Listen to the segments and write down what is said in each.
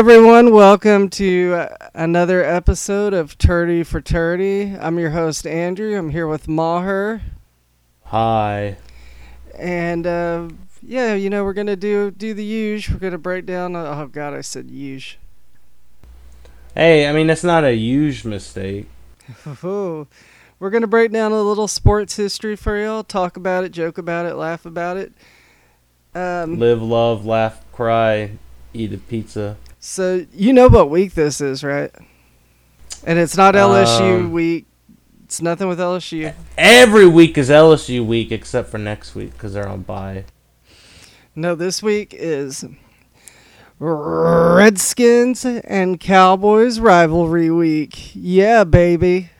everyone. Welcome to another episode of Turdy for Turdy. I'm your host, Andrew. I'm here with Maher. Hi. And uh, yeah, you know, we're going to do do the huge. We're going to break down. Uh, oh, God, I said huge. Hey, I mean, that's not a huge mistake. we're going to break down a little sports history for y'all, talk about it, joke about it, laugh about it. Um, Live, love, laugh, cry, eat a pizza. So you know what week this is, right? And it's not LSU um, week. It's nothing with LSU. Every week is LSU week except for next week because they're on bye. No, this week is Redskins and Cowboys rivalry week. Yeah, baby.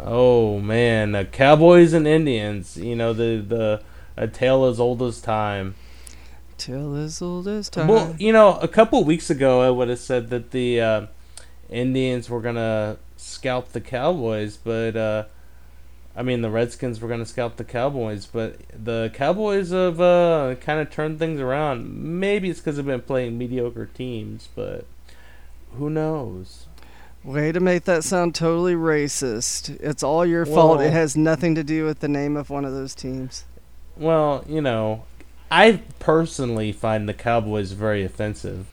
Oh man, the Cowboys and Indians. You know the the a tale as old as time. Till as old as time. Well, you know, a couple weeks ago, I would have said that the uh, Indians were gonna scalp the Cowboys, but uh, I mean, the Redskins were gonna scalp the Cowboys, but the Cowboys have uh, kind of turned things around. Maybe it's because they've been playing mediocre teams, but who knows? Way to make that sound totally racist. It's all your well, fault. It has nothing to do with the name of one of those teams. Well, you know, I personally find the Cowboys very offensive.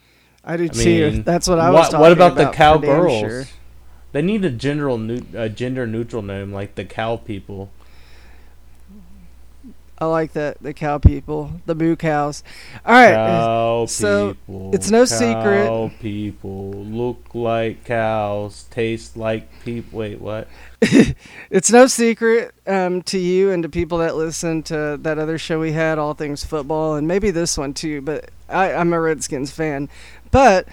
I do I too. Mean, That's what I was. What, what about, about the cowgirls? Sure. They need a gender a gender neutral name like the cow people. I like that the cow people, the moo cows. All right, cow so people, it's no cow secret. Cow people look like cows, taste like people. Wait, what? it's no secret um, to you and to people that listen to that other show we had, All Things Football, and maybe this one too. But I, I'm a Redskins fan, but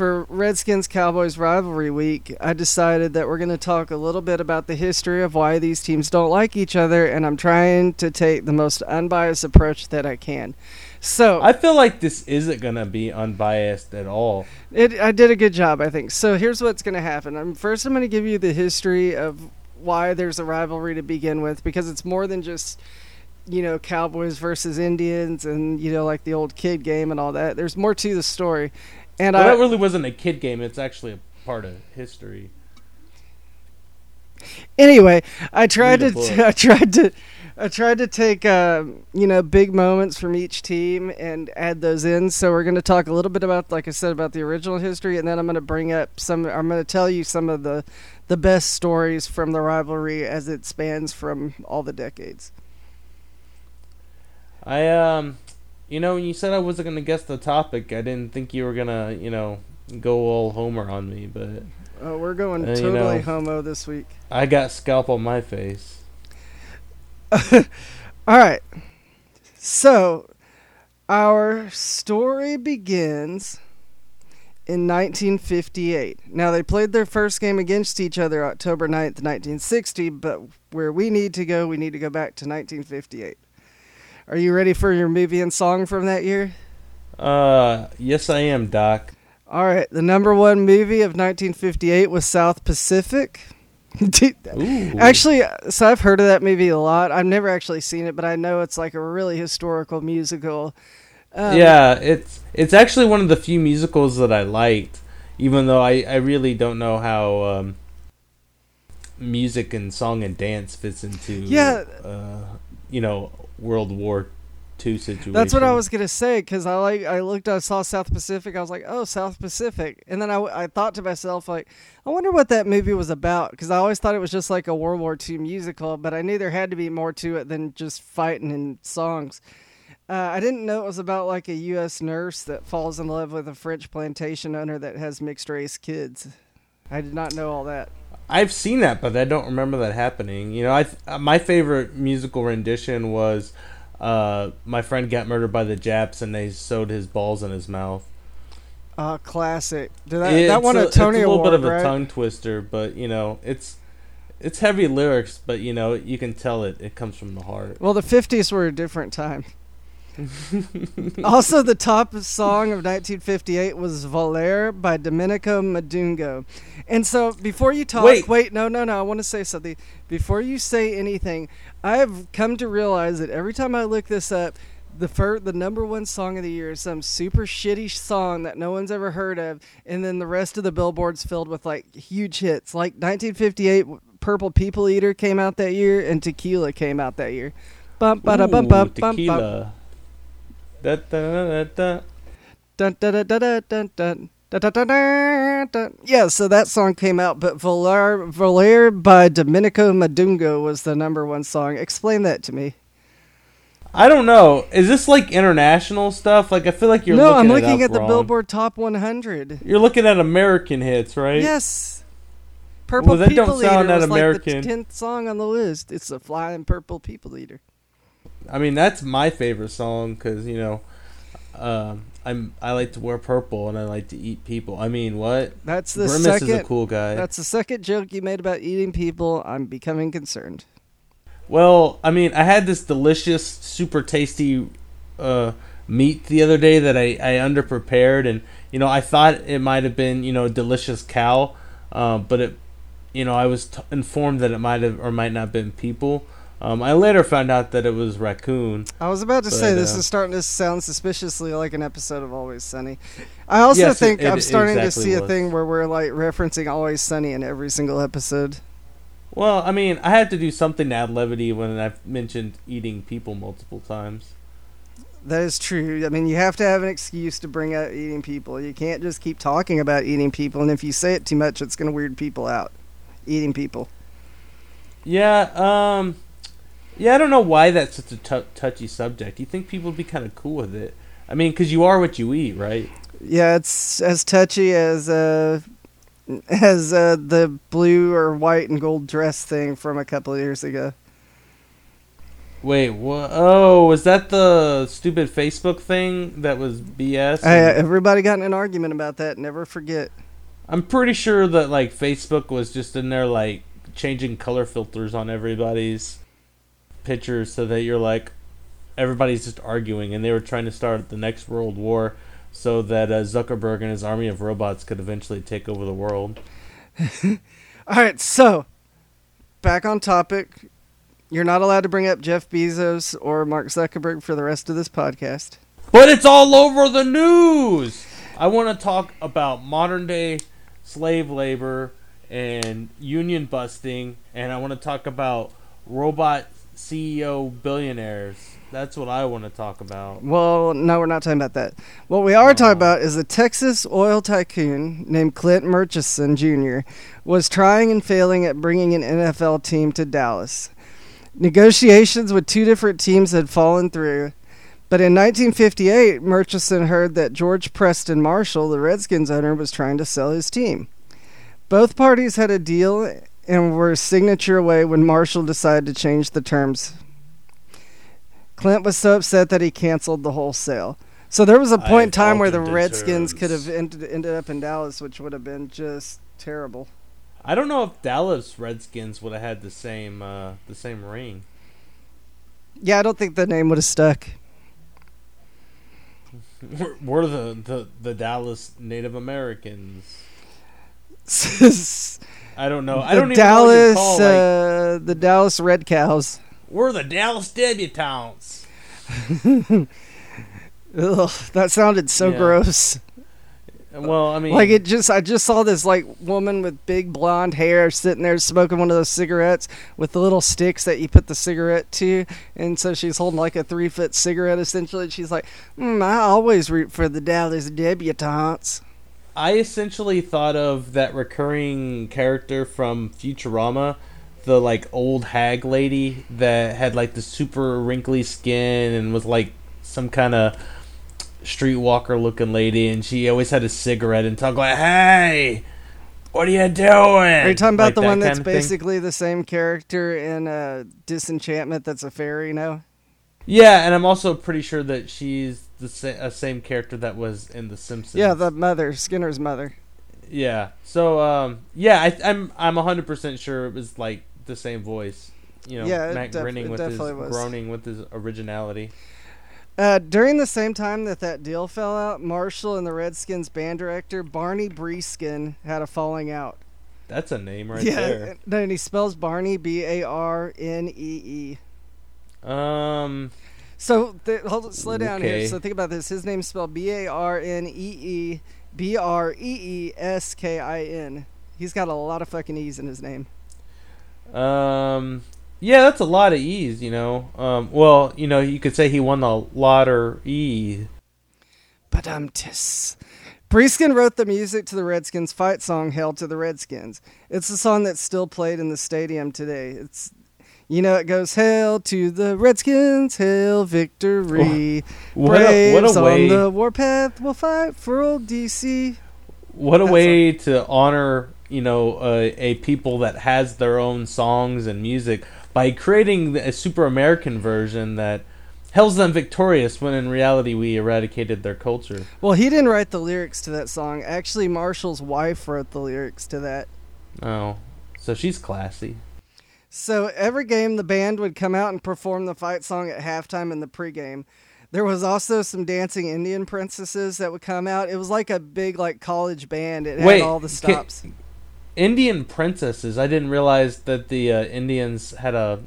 for Redskins Cowboys rivalry week, I decided that we're going to talk a little bit about the history of why these teams don't like each other, and I'm trying to take the most unbiased approach that I can. So I feel like this isn't going to be unbiased at all. It, I did a good job, I think. So here's what's going to happen. I'm, first, I'm going to give you the history of why there's a rivalry to begin with, because it's more than just you know Cowboys versus Indians and you know like the old kid game and all that. There's more to the story. And well, I, that really wasn't a kid game. It's actually a part of history. Anyway, I tried to t- I tried to I tried to take uh, you know big moments from each team and add those in. So we're going to talk a little bit about, like I said, about the original history, and then I'm going to bring up some. I'm going to tell you some of the the best stories from the rivalry as it spans from all the decades. I um you know, when you said I wasn't gonna guess the topic, I didn't think you were gonna, you know, go all Homer on me, but. Oh, we're going uh, totally you know, homo this week. I got scalp on my face. all right. So, our story begins in 1958. Now, they played their first game against each other October 9th, 1960, but where we need to go, we need to go back to 1958. Are you ready for your movie and song from that year? Uh, yes, I am, Doc. All right. The number one movie of 1958 was South Pacific. actually, so I've heard of that movie a lot. I've never actually seen it, but I know it's like a really historical musical. Um, yeah, it's it's actually one of the few musicals that I liked, even though I, I really don't know how um, music and song and dance fits into yeah, uh, you know World War II situation. That's what I was gonna say because I like I looked I saw South Pacific I was like oh South Pacific and then I, I thought to myself like I wonder what that movie was about because I always thought it was just like a World War II musical but I knew there had to be more to it than just fighting and songs. Uh, I didn't know it was about like a U.S. nurse that falls in love with a French plantation owner that has mixed race kids. I did not know all that. I've seen that, but I don't remember that happening. You know, I my favorite musical rendition was uh, my friend got murdered by the Japs, and they sewed his balls in his mouth. Uh, classic. Did that, that won a, a Tony It's a little Award, bit of right? a tongue twister, but you know, it's it's heavy lyrics, but you know, you can tell it it comes from the heart. Well, the '50s were a different time. also, the top song of 1958 was Volare by Domenico Modugno. And so, before you talk, wait, wait no, no, no, I want to say something. Before you say anything, I have come to realize that every time I look this up, the fir- the number one song of the year is some super shitty song that no one's ever heard of, and then the rest of the billboards filled with like huge hits. Like 1958, Purple People Eater came out that year, and Tequila came out that year. Bum ba da bum Ooh, bum bum bum. tequila. Yeah, so that song came out, but Volar, Volar by Domenico Modugno was the number one song. Explain that to me. I don't know. Is this like international stuff? Like I feel like you're no, looking I'm looking at the wrong. Billboard Top 100. You're looking at American hits, right? Yes. Purple Well, that People don't sound Eater that was like American. the tenth song on the list. It's the Flying Purple People Eater. I mean, that's my favorite song because you know, um, I'm I like to wear purple and I like to eat people. I mean, what? That's the Grimace second. is a cool guy. That's the second joke you made about eating people. I'm becoming concerned. Well, I mean, I had this delicious, super tasty uh, meat the other day that I, I underprepared, and you know, I thought it might have been you know delicious cow, uh, but it, you know, I was t- informed that it might have or might not have been people. Um, I later found out that it was raccoon. I was about to say this uh, is starting to sound suspiciously like an episode of Always Sunny. I also Yes, think it- I'm starting exactly to see a thing where we're like referencing Always Sunny in every single episode. Well, I mean, I had to do something to add levity when I've mentioned eating people multiple times. That is true. I mean, you have to have an excuse to bring up eating people. You can't just keep talking about eating people, and if you say it too much, it's going to weird people out. Eating people. Yeah, um, yeah, I don't know why that's such a touchy subject. You think people would be kind of cool with it? I mean, because you are what you eat, right? Yeah, it's as touchy as uh, as uh, the blue or white and gold dress thing from a couple of years ago. Wait, what? Oh, was that the stupid Facebook thing that was BS? I, everybody got in an argument about that. Never forget. I'm pretty sure that like Facebook was just in there like changing color filters on everybody's pictures so that you're like everybody's just arguing and they were trying to start the next world war so that uh, Zuckerberg and his army of robots could eventually take over the world. All right, so back on topic. You're not allowed to bring up Jeff Bezos or Mark Zuckerberg for the rest of this podcast. But it's all over the news. I want to talk about modern day slave labor and union busting, and I want to talk about robot CEO billionaires. That's what I want to talk about. Well, no, we're not talking about that. What we are talking oh. about is a Texas oil tycoon named Clint Murchison Jr. was trying and failing at bringing an NFL team to Dallas. Negotiations with two different teams had fallen through, but in 1958, Murchison heard that George Preston Marshall, the Redskins owner, was trying to sell his team. Both parties had a deal and were a signature away when Marshall decided to change the terms. Clint was so upset that he canceled the whole sale. So there was a point in time where the Redskins could have ended, ended up in Dallas, which would have been just terrible. I don't know if Dallas Redskins would have had the same uh, the same ring. Yeah, I don't think the name would have stuck. We're, we're the, the the Dallas Native Americans. I don't know. I don't even know what Dallas, you call like uh, the Dallas Red Cows. we're the Dallas debutantes. Ugh, that sounded so Yeah. gross. Well, I mean, Like it just, I just saw this like woman with big blonde hair sitting there smoking one of those cigarettes with the little sticks that you put the cigarette to, and so she's holding like a three foot cigarette essentially. And She's like, mm, "I always root for the Dallas debutantes." I essentially thought of that recurring character from Futurama, the like old hag lady that had like the super wrinkly skin and was like some kind of streetwalker looking lady, and she always had a cigarette and talk like, "Hey, what are you doing?" Are you talking about Like the that one that's basically the same character in uh, Disenchantment? That's a fairy now. Yeah, and I'm also pretty sure that she's the sa- uh, same character that was in The Simpsons. Yeah, the mother, Skinner's mother. Yeah. So um, yeah, I, I'm I'm 100 percent sure it was like the same voice. You know, Yeah, Matt def- grinning with his was. groaning with his originality. Uh, during the same time that that deal fell out, Marshall and the Redskins band director Barnee Breeskin had a falling out. That's a name right yeah, there. no, and he spells Barney B A R N E E. Um, So th- hold it, slow down Okay. here. So think about this. His name's spelled B A R N E E B R E E S K I N. He's got a lot of fucking E's in his name. Um, yeah, that's a lot of E's, you know. Um, well, you know, you could say he won the lottery. But um, tis. Breeskin wrote the music to the Redskins' fight song "Hail to the Redskins." It's a song that's still played in the stadium today. It's, you know, it goes "Hail to the Redskins, hail victory." What a, what Braves a way! on the warpath will fight for old DC. What a That's way to honor, you know, a, a people that has their own songs and music by creating a super American version that hails them victorious when in reality we eradicated their culture. Well, he didn't write the lyrics to that song. Actually, Marshall's wife wrote the lyrics to that. Oh, so she's classy. So every game, the band would come out and perform the fight song at halftime in the pregame. There was also some dancing Indian princesses that would come out. It was like a big like college band. It had Wait, all the stops. Indian princesses. I didn't realize that the uh, Indians had a,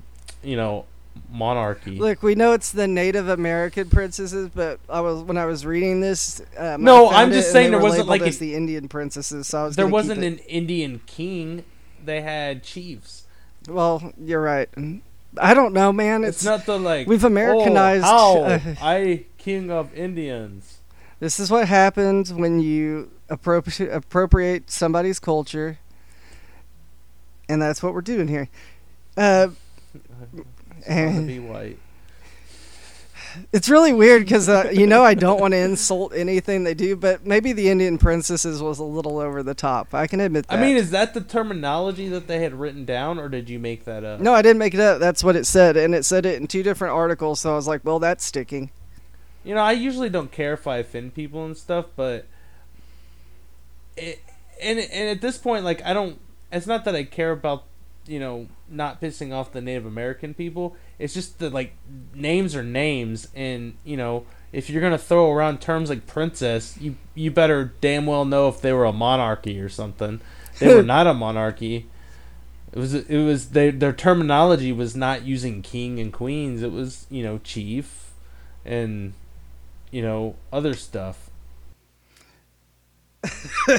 you know, monarchy. Look, we know it's the Native American princesses, but I was when I was reading this. Um, No, I'm just saying there wasn't, like, as a- the Indian princesses. So I was there wasn't an Indian king. They had chiefs. Well, you're right. I don't know, man. It's, It's, not the like we've Americanized- Oh, uh, I king of Indians. this is what happens when you appropriate appropriate somebody's culture, and that's what we're doing here. Uh, and be white. It's really weird because uh, you know I don't want to insult anything they do, but maybe the Indian princesses was a little over the top. I can admit that. I mean, is that the terminology that they had written down, or did you make that up? no, I didn't make it up. That's what it said, and it said it in two different articles. So I was like, well, that's sticking. You know, I usually don't care if I offend people and stuff, but it, and and at this point, like I don't. It's not that I care about you know not pissing off the Native American people. It's just that like names are names, and you know if you're gonna throw around terms like princess, you you better damn well know if they were a monarchy or something. They were not a monarchy. It was it was they, their terminology was not using king and queens. It was you know chief, and you know other stuff.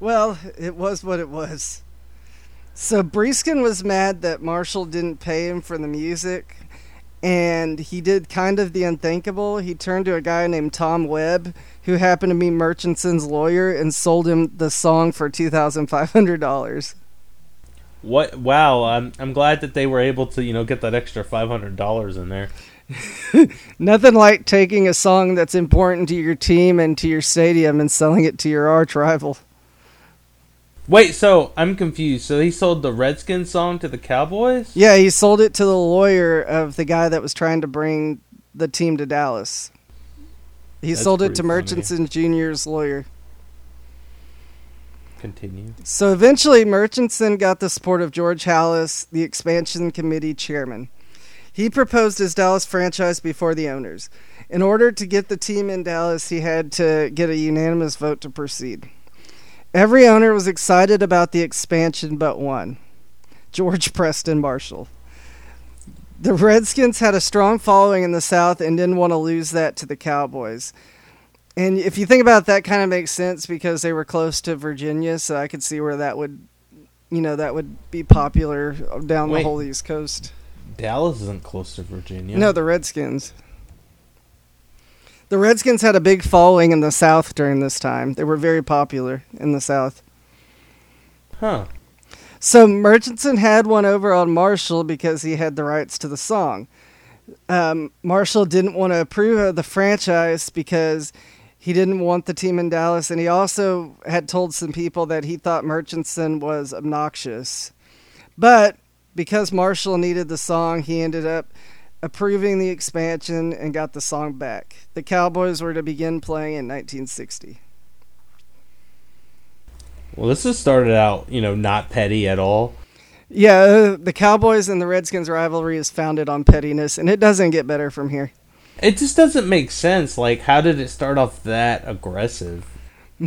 Well, it was what it was. So Breeskin was mad that Marshall didn't pay him for the music, and he did kind of the unthinkable. He turned to a guy named Tom Webb, who happened to be Murchison's lawyer, and sold him the song for two thousand five hundred dollars. What? Wow! I'm I'm glad that they were able to you know get that extra five hundred dollars in there. Nothing like taking a song that's important to your team and to your stadium and selling it to your arch rival. Wait, so I'm confused. So he sold the Redskins song to the Cowboys? Yeah, he sold it to the lawyer of the guy that was trying to bring the team to Dallas. He That's sold it to. Murchison Jr.'s lawyer. Continue. So eventually, Murchison got the support of George Halas, the expansion committee chairman. He proposed his Dallas franchise before the owners. In order to get the team in Dallas, he had to get a unanimous vote to proceed. Every owner was excited about the expansion but one George Preston Marshall. The Redskins had a strong following in the South and didn't want to lose that to the Cowboys. And if you think about it, that kind of makes sense because they were close to Virginia, so I could see where that would, you know, that would be popular down Wait. the whole East Coast. Dallas isn't close to Virginia. No, the Redskins. The Redskins had a big following in the South during this time. They were very popular in the South. Huh. So Murchison had one over on Marshall because he had the rights to the song. Um, Marshall didn't want to approve of the franchise because he didn't want the team in Dallas, and he also had told some people that he thought Murchison was obnoxious. But because Marshall needed the song, he ended up approving the expansion and got the song back. The Cowboys were to begin playing in 1960. Well, this has started out, you know, not petty at all. Yeah, uh, the Cowboys and the Redskins rivalry is founded on pettiness, and it doesn't get better from here. It just doesn't make sense. Like, how did it start off that aggressive?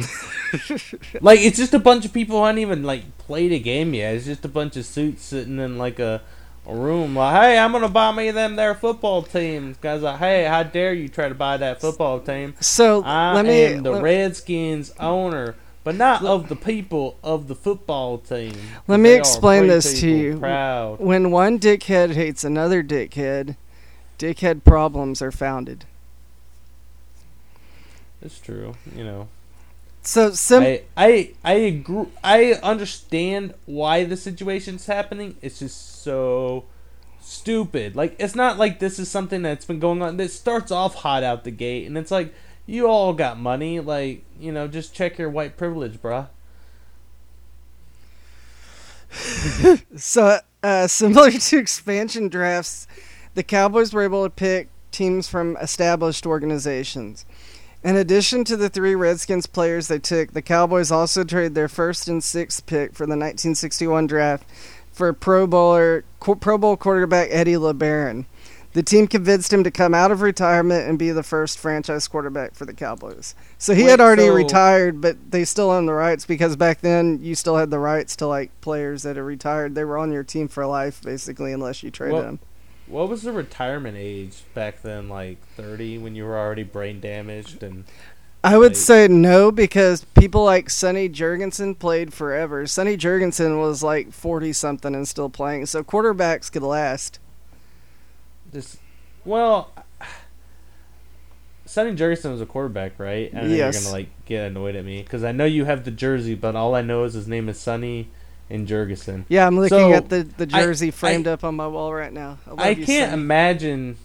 like, it's just a bunch of people who haven't even like played a game yet. It's just a bunch of suits sitting in like a a room like, hey, I'm gonna buy me them their football teams. Guys like, uh, hey, how dare you try to buy that football team? So I let me am the let, Redskins owner, but not of the people of the football team. Let me explain this to you. Proud. when one dickhead hates another dickhead, dickhead problems are founded. It's true. You know. So sim- I I I agree. I understand why the situation's happening. It's just so stupid. Like it's not like this is something that's been going on. This starts off hot out the gate, and it's like you all got money. Like you know, just check your white privilege, bruh. So, uh, similar to expansion drafts, the Cowboys were able to pick teams from established organizations. In addition to the three Redskins players they took, the Cowboys also traded their first and sixth pick for the 1961 draft for Pro Bowler, Pro Bowl quarterback Eddie LeBaron. The team convinced him to come out of retirement and be the first franchise quarterback for the Cowboys. So he Wait, had already so- retired, but they still own the rights because back then you still had the rights to like players that are retired. They were on your team for life, basically, unless you traded Well- them. What was the retirement age back then? Like thirty, when you were already brain damaged and I would like- say no because people like Sonny Jurgensen played forever. Sonny Jurgensen was like forty something and still playing, so quarterbacks could last. just well. Sonny Jurgensen was a quarterback, right? And Yes. you're gonna like get annoyed at me because I know you have the jersey, but all I know is his name is Sonny and Jurgensen. Yeah, I'm looking So, at the the I- jersey framed I- up on my wall right now. I you, can't imagine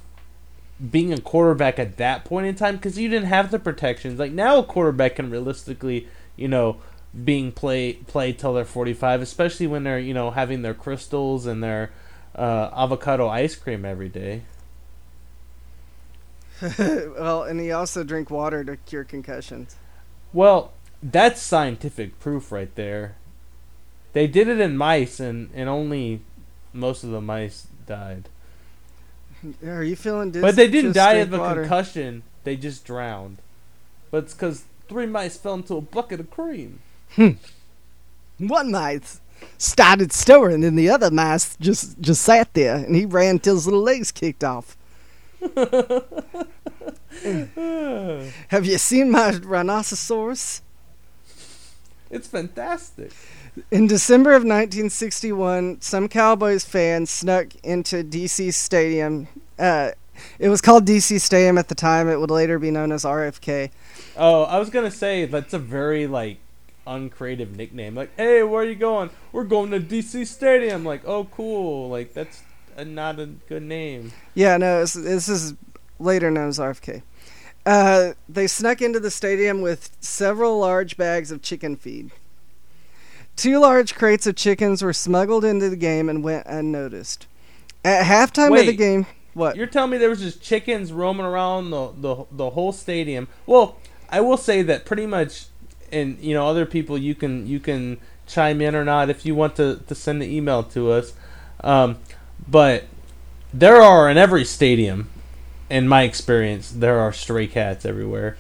being a quarterback at that point in time because you didn't have the protections. Like now, a quarterback can realistically, you know, being play play till they're forty five, especially when they're you know having their crystals and their uh, avocado ice cream every day. well, and he also drink water to cure concussions. Well, that's scientific proof right there. They did it in mice, and and only most of the mice died. Are you feeling dizzy? But they didn't die drink of a water. concussion. They just drowned. But it's because three mice fell into a bucket of cream. Hmm. One mice started stirring, and the other mice just just sat there, and he ran till his little legs kicked off. Have you seen my rhinoceros? It's fantastic. In December of 1961, some Cowboys fans snuck into DC Stadium. Uh, it was called DC Stadium at the time. It would later be known as RFK. Oh, I was gonna say that's a very like uncreative nickname. Like, hey, where are you going? We're going to DC Stadium. Like, oh, cool. Like that's a, not a good name. Yeah, no, this, this is later known as RFK. Uh, they snuck into the stadium with several large bags of chicken feed. Two large crates of chickens were smuggled into the game and went unnoticed. At halftime of the game, what? You're telling me there was just chickens roaming around the, the the whole stadium? Well, I will say that pretty much, and you know, other people you can you can chime in or not if you want to to send the email to us. Um, but there are in every stadium, in my experience, there are stray cats everywhere.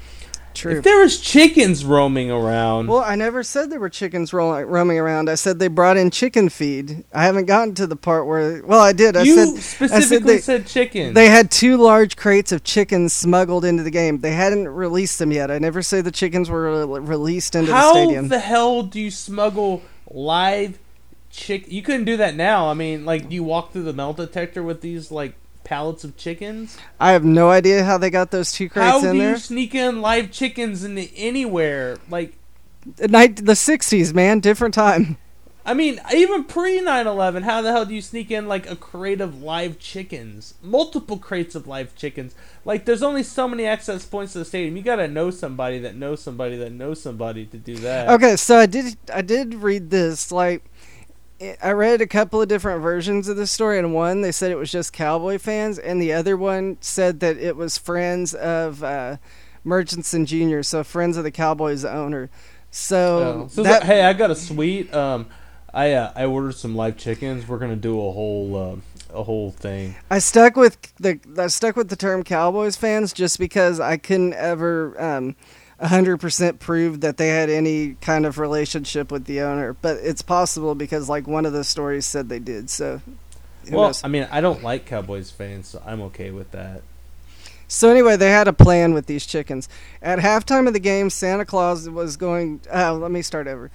True. If there was chickens roaming around, Well, I never said there were chickens ro- roaming around. I said they brought in chicken feed. I haven't gotten to the part where. Well, I did. I you said specifically they- said chickens. they had two large crates of chickens smuggled into the game. They hadn't released them yet. I never say the chickens were re- released into How the stadium. How the hell do you smuggle live chick? You couldn't do that now. I mean, like, do you walk through the metal detector with these like pallets of chickens? I have no idea how they got those two crates How in do there. you sneak in live chickens into anywhere? Like, Night the '60s, man, different time. I mean, even pre 9/11, how the hell do you sneak in like a crate of live chickens, multiple crates of live chickens? Like, there's only so many access points to the stadium. You gotta know somebody that knows somebody that knows somebody to do that. Okay, so I did I did read this like I- read a couple of different versions of this story, and one they said it was just Cowboy fans, and the other one said that it was friends of uh, Murchison Jr., so friends of the Cowboys owner. So, Oh. So that, hey, I got a sweet. Um, I uh, I ordered some live chickens. We're gonna do a whole um a whole thing. I stuck with the I stuck with the term Cowboys fans just because I couldn't ever um, 100% prove that they had any kind of relationship with the owner, but it's possible because like one of the stories said they did. So well, knows? I mean, I don't like Cowboys fans, so I'm okay with that. So anyway, they had a plan with these chickens. At halftime of the game, Santa Claus was going. Uh, let me start over.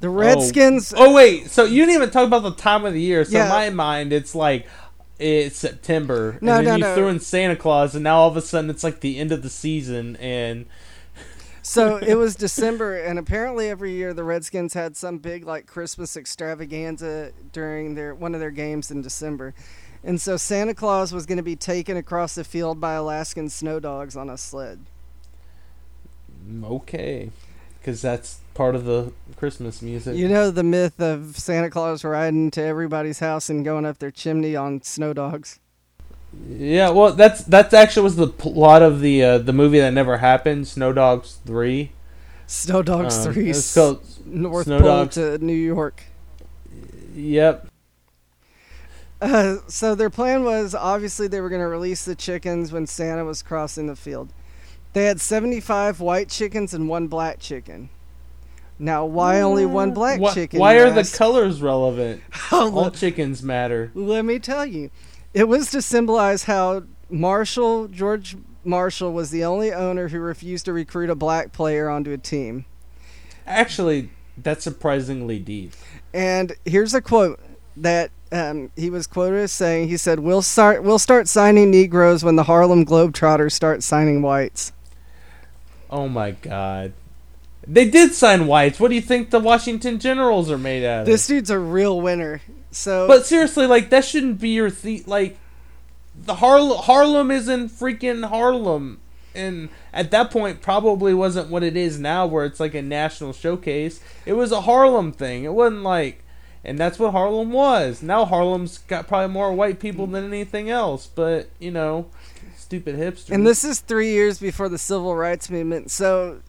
The Redskins. Oh wait, so you didn't even talk about the time of the year. So Yeah. in my mind, it's like it's September, No, and then no, you no. threw in Santa Claus, and now all of a sudden it's like the end of the season, and So it was December, and apparently every year the Redskins had some big like Christmas extravaganza during their one of their games in December. And so Santa Claus was going to be taken across the field by Alaskan snow dogs on a sled. mm, okay, because that's part of the Christmas music. You know the myth of Santa Claus riding to everybody's house and going up their chimney on snow dogs. Yeah, well, that's that's actually was the plot of the uh, the movie that never happened, Snow Dogs Three. Snow Dogs Um, Three, it's called- North Snow Pole Dogs. to New York. Yep. Uh, so their plan was obviously they were going to release the chickens when Santa was crossing the field. They had 75 white chickens and one black chicken. Now, why only one black Why, chicken? why are the colors relevant? All All chickens matter. Let me tell you. It was to symbolize how Marshall, George Marshall, was the only owner who refused to recruit a black player onto a team. Actually, that's surprisingly deep. And here's a quote that um, he was quoted as saying. He said, "We'll start. We'll start signing Negroes when the Harlem Globetrotters start signing whites." Oh my god. They did sign whites. What do you think the Washington Generals are made out of? This dude's a real winner. So, But seriously, like that shouldn't be your the like the Harlem Harlem isn't freaking Harlem. And at that point probably wasn't what it is now where it's like a national showcase. It was a Harlem thing. It wasn't like and that's what Harlem was. Now Harlem's got probably more white people than anything else, but you know, stupid hipster. and this is three years before the civil rights movement. So,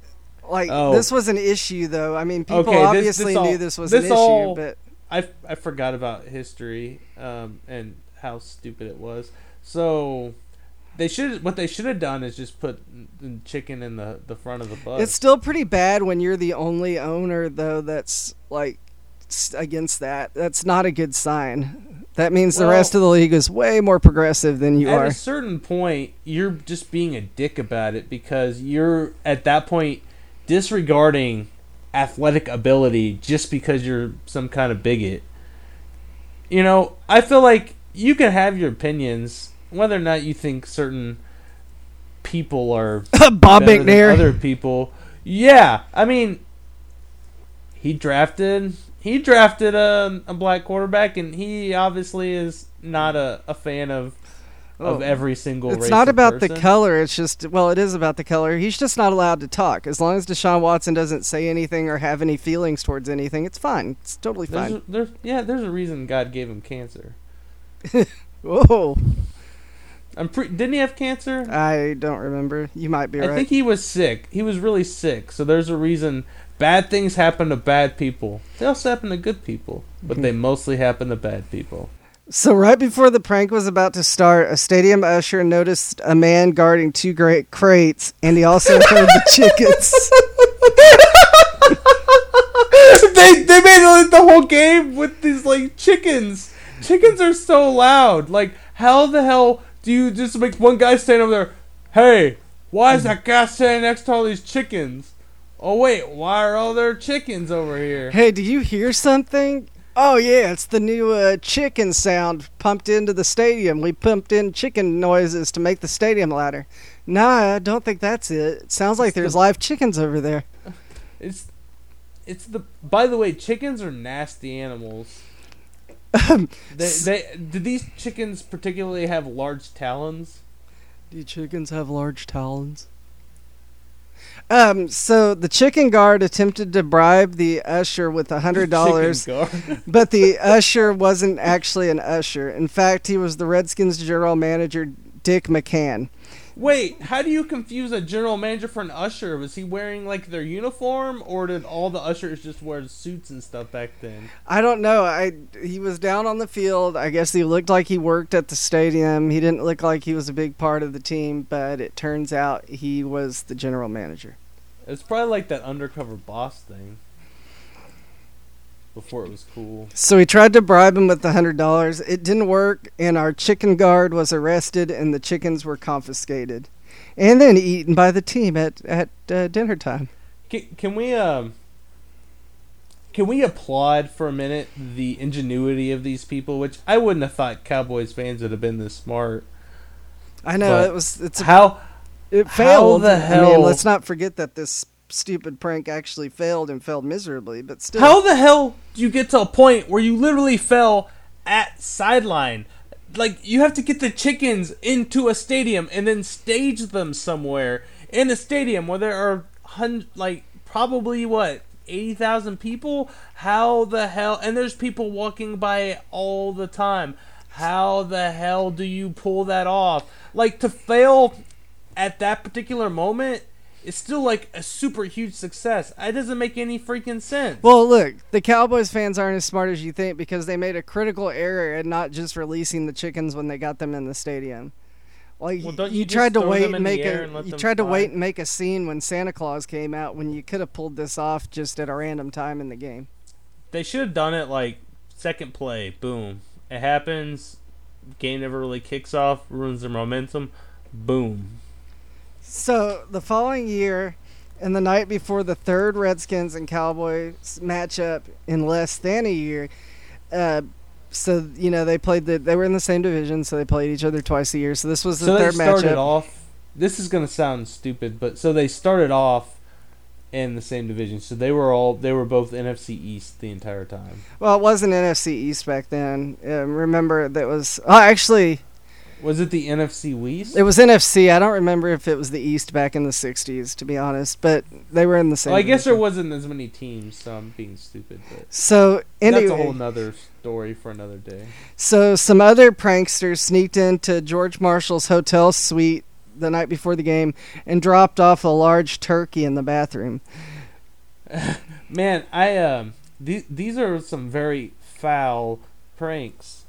like, Oh. this was an issue, though. I mean, people Okay, this- obviously this all- knew this was this an issue, all- but I, I forgot about history um, and how stupid it was. So they should what they should have done is just put chicken in the, the front of the bus. it's still pretty bad when you're the only owner, though. That's like against that. That's not a good sign. That means the Well- rest of the league is way more progressive than you at are. At a certain point, you're just being a dick about it because you're at that point disregarding athletic ability just because you're some kind of bigot. You know, I feel like you can have your opinions whether or not you think certain people are Bob McNair. other people. Yeah, I mean, he drafted he drafted a, a black quarterback, and he obviously is not a, a fan of of Oh. every single. It's not about the color. It's just well, it is about the color. He's just not allowed to talk. As long as Deshaun Watson doesn't say anything or have any feelings towards anything, it's fine. It's totally There's, fine. a, there's yeah, there's a reason God gave him cancer. Whoa, I'm pre- didn't he have cancer? I don't remember. You might be I right. think he was sick. He was really sick. So there's a reason bad things happen to bad people. They also happen to good people, but hmm. they mostly happen to bad people. So right before the prank was about to start, a stadium usher noticed a man guarding two great crates, and he also heard the chickens. they they made the whole game with these like chickens. Chickens are so loud. Like how the hell do you just make one guy stand over there? Hey, why is that guy standing next to all these chickens? Oh wait, why are all there chickens over here? Hey, do you hear something? Oh yeah, it's the new uh, chicken sound pumped into the stadium. We pumped in chicken noises to make the stadium louder. Nah, I don't think that's it. It sounds like It's there's the- live chickens over there. It's it's the. By the way, chickens are nasty animals. they they do these chickens particularly have large talons? Do chickens have large talons? Um, so the chicken guard attempted to bribe the usher with a hundred dollars, but the usher wasn't actually an usher. In fact, he was the Redskins general manager, Dick McCann. Wait, how do you confuse a general manager for an usher? Was he wearing like their uniform, or did all the ushers just wear suits and stuff back then? I don't know. I he was down on the field. I guess he looked like he worked at the stadium. He didn't look like he was a big part of the team, but it turns out he was the general manager. It's probably like that undercover boss thing. Before it was cool. So we tried to bribe him with the hundred dollars. It didn't work, and our chicken guard was arrested, and the chickens were confiscated, and then eaten by the team at at uh, dinner time. Can, can we um can we applaud for a minute the ingenuity of these people? Which I wouldn't have thought Cowboys fans would have been this smart. I know But it was. It's a, How it how failed. the I hell- mean, let's not forget that this stupid prank actually failed and failed miserably. But still, how the hell do you get to a point where you literally fell at sideline? Like you have to get the chickens into a stadium and then stage them somewhere in a stadium where there are hun- like probably what eighty thousand people. How the hell? And there's people walking by all the time. How the hell do you pull that off? Like to fail at that particular moment is still like a super huge success. It doesn't make any freaking sense. Well, look, the Cowboys fans aren't as smart as you think because they made a critical error in not just releasing the chickens when they got them in the stadium. Like Well, don't you, you tried to wait and make a and let you them tried to wait and make a scene when Santa Claus came out when you could have pulled this off just at a random time in the game. They should have done it like second play, boom. It happens. Game never really kicks off, ruins their momentum. Boom. So the following year, and the night before the third Redskins and Cowboys matchup in less than a year, uh, so you know they played the they were in the same division, so they played each other twice a year. So this was the so they third started matchup. off. This is gonna sound stupid, but so they started off in the same division. So they were all they were both NFC East the entire time. Well, it wasn't NFC East back then. Um, remember that was oh, actually Was it the NFC West? it was NFC. I don't remember if it was the East back in the '60s, to be honest. But they were in the same. well, I guess there wasn't as many teams, so I'm being stupid. But So anyway, that's a whole nother story for another day. So some other pranksters sneaked into George Marshall's hotel suite the night before the game and dropped off a large turkey in the bathroom. Man, I um, these these are some very foul pranks.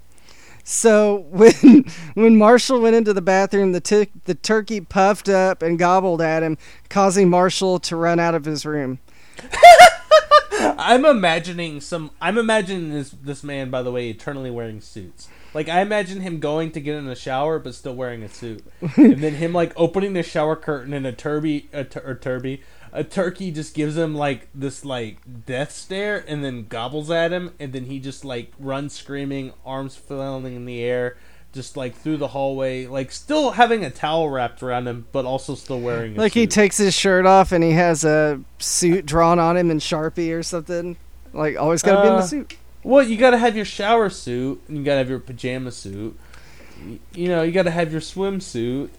So when when Marshall went into the bathroom, the tu- the turkey puffed up and gobbled at him, causing Marshall to run out of his room. I'm imagining some. I'm imagining this this man, by the way, eternally wearing suits. Like I imagine him going to get in the shower, but still wearing a suit, and then him like opening the shower curtain and a turby, a, tur- or turby, a turkey just gives him like this like death stare, and then gobbles at him, and then he just like runs screaming, arms flailing in the air, just like through the hallway, like still having a towel wrapped around him, but also still wearing. Like he takes his shirt off and he has a suit drawn on him in Sharpie or something. Like always got to be in the Uh, suit. Well, you gotta have your shower suit, and you gotta have your pajama suit. You know, you gotta have your swimsuit.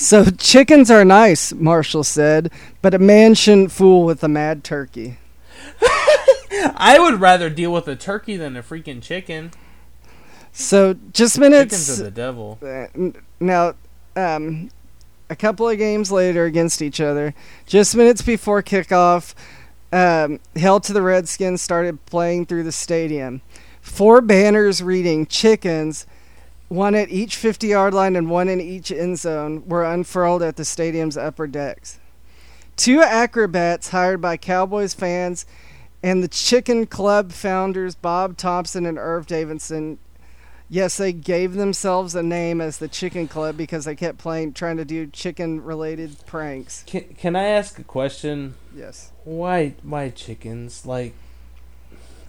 So chickens are nice, Marshall said, but a man shouldn't fool with a mad turkey. I would rather deal with a turkey than a freaking chicken. So just minutes. Chickens are the devil. uh, now, um, a couple of games later against each other, just minutes before kickoff, um, Hell to the Redskins started playing through the stadium. Four banners reading "Chickens," one at each 50-yard line and one in each end zone, were unfurled at the stadium's upper decks. Two acrobats hired by Cowboys fans and the Chicken Club founders Bob Thompson and Irv Davidson Yes, they gave themselves a name as the Chicken Club because they kept playing, trying to do chicken-related pranks. Can Can I ask a question? Yes. Why Why chickens? Like,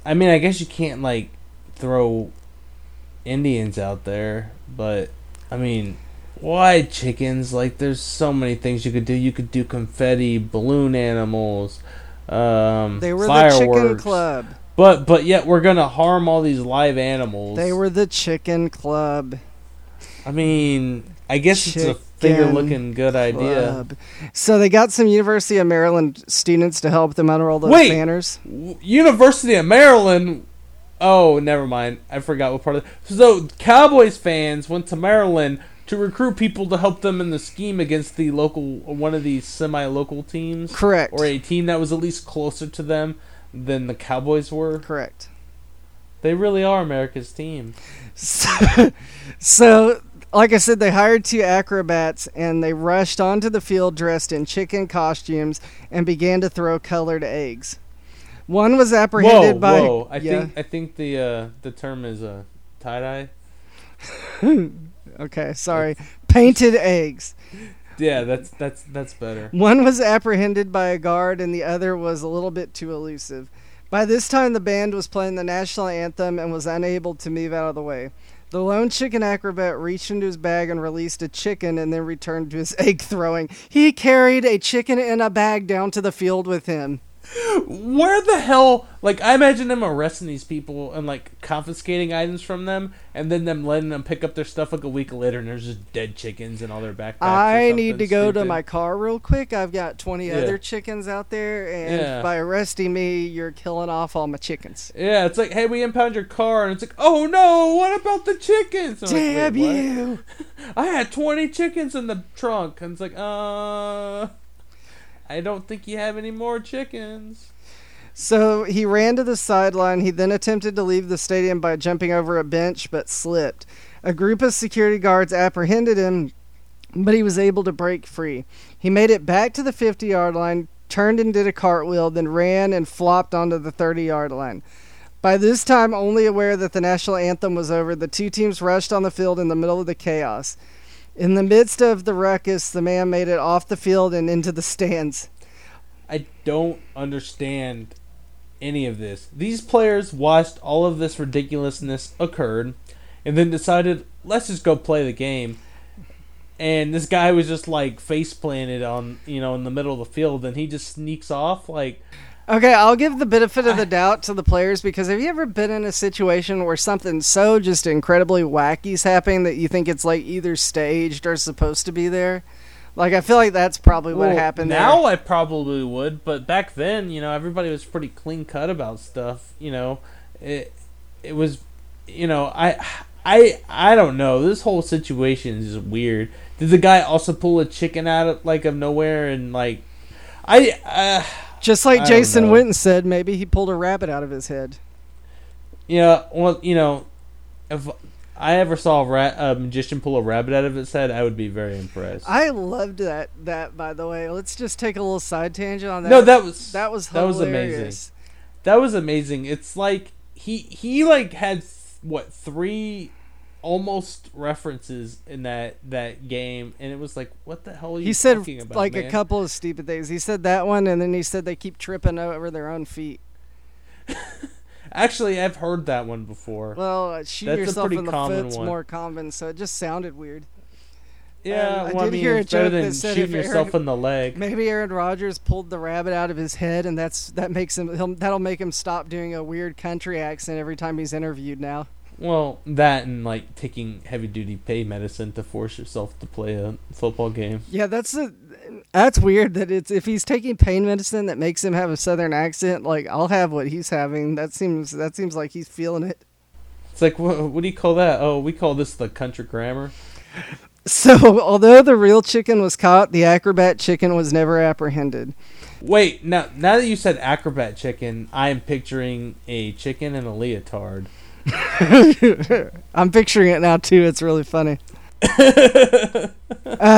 I mean, I guess you can't like throw Indians out there, but I mean, why chickens? Like, there's so many things you could do. You could do confetti, balloon animals, um, They were fireworks. the Chicken Club. But but yet we're gonna harm all these live animals. They were the Chicken Club. I mean, I guess it's a figure looking good idea. Club. So they got some University of Maryland students to help them unroll those Wait. banners. W- University of Maryland. Oh, never mind. I forgot what part of. The- So Cowboys fans went to Maryland to recruit people to help them in the scheme against the local one of these semi-local teams, Correct. or a team that was at least closer to them than the Cowboys were. Correct. They really are America's team. So, so, like I said, they hired two acrobats and they rushed onto the field dressed in chicken costumes and began to throw colored eggs. One was apprehended whoa, by. whoa! I yeah. think I think the uh, the term is uh, tie dye. Okay, sorry. Painted eggs. Yeah, that's that's that's better. One was apprehended by a guard, and the other was a little bit too elusive. By this time, the band was playing the national anthem and was unable to move out of the way. The lone chicken acrobat reached into his bag and released a chicken and then returned to his egg throwing. He carried a chicken in a bag down to the field with him. Where the hell? Like, I imagine them arresting these people and like confiscating items from them, and then them letting them pick up their stuff like a week later, and there's just dead chickens in all their backpacks. I need to go to my car real quick. I've got 20 Yeah. other chickens out there, and Yeah. by arresting me, you're killing off all my chickens. Yeah, it's like, hey, we impound your car, and it's like, oh no, what about the chickens? I'm Damn what?" you! I had 20 chickens in the trunk. And it's like, uh. I don't think you have any more chickens. So he ran to the sideline. He then attempted to leave the stadium by jumping over a bench, but slipped. A group of security guards apprehended him, but he was able to break free. He made it back to the 50 yard line, turned and did a cartwheel, then ran and flopped onto the 30 yard line. By this time, only aware that the national anthem was over, the two teams rushed on the field in the middle of the chaos. In the midst of the ruckus, the man made it off the field and into the stands. I don't understand any of this. These players watched all of this ridiculousness occurred and then decided, let's just go play the game. And this guy was just like face planted on, you know, in the middle of the field and he just sneaks off like Okay, I'll give the benefit of the doubt to the players because have you ever been in a situation where something so just incredibly wacky's happening that you think it's like either staged or supposed to be there? Like I feel like that's probably what Well, happened Now there. I probably would, but back then, you know, everybody was pretty clean cut about stuff. You know, it it was, you know, I I I don't know. This whole situation is just weird. Did the guy also pull a chicken out of like of nowhere and like, I uh, Just like I Jason. Witten said, maybe he pulled a rabbit out of his head. yeah, well, you know, if I ever saw a, ra- a magician pull a rabbit out of its head, I would be very impressed. I loved that that by the way. Let's just take a little side tangent on that. no, that was that was that was amazing. That was amazing. It's like he he like had what three almost references in that that game, and it was like, what the hell are you He said talking about? like a couple of stupid things. He said that one and then he said they keep tripping over their own feet. Actually, I've heard that one before. Well, uh, shoot That's yourself in the foot's one. more common, so it just sounded weird. yeah, um, I well, I, did mean, hear a joke that said shooting if yourself Aaron- in the leg. Maybe Aaron Rodgers pulled the rabbit out of his head, and that's that makes him he'll, that'll make him stop doing a weird country accent every time he's interviewed now. Well, that and like taking heavy duty pain medicine to force yourself to play a football game. Yeah, that's a, that's weird that it's if he's taking pain medicine that makes him have a southern accent. Like I'll have what he's having. That seems that seems like he's feeling it. It's like, what, what do you call that? Oh, we call this the country grammar. So, although the real chicken was caught, the acrobat chicken was never apprehended. Wait, now now that you said acrobat chicken, I am picturing a chicken in a leotard. I'm picturing it now too. It's really funny. uh,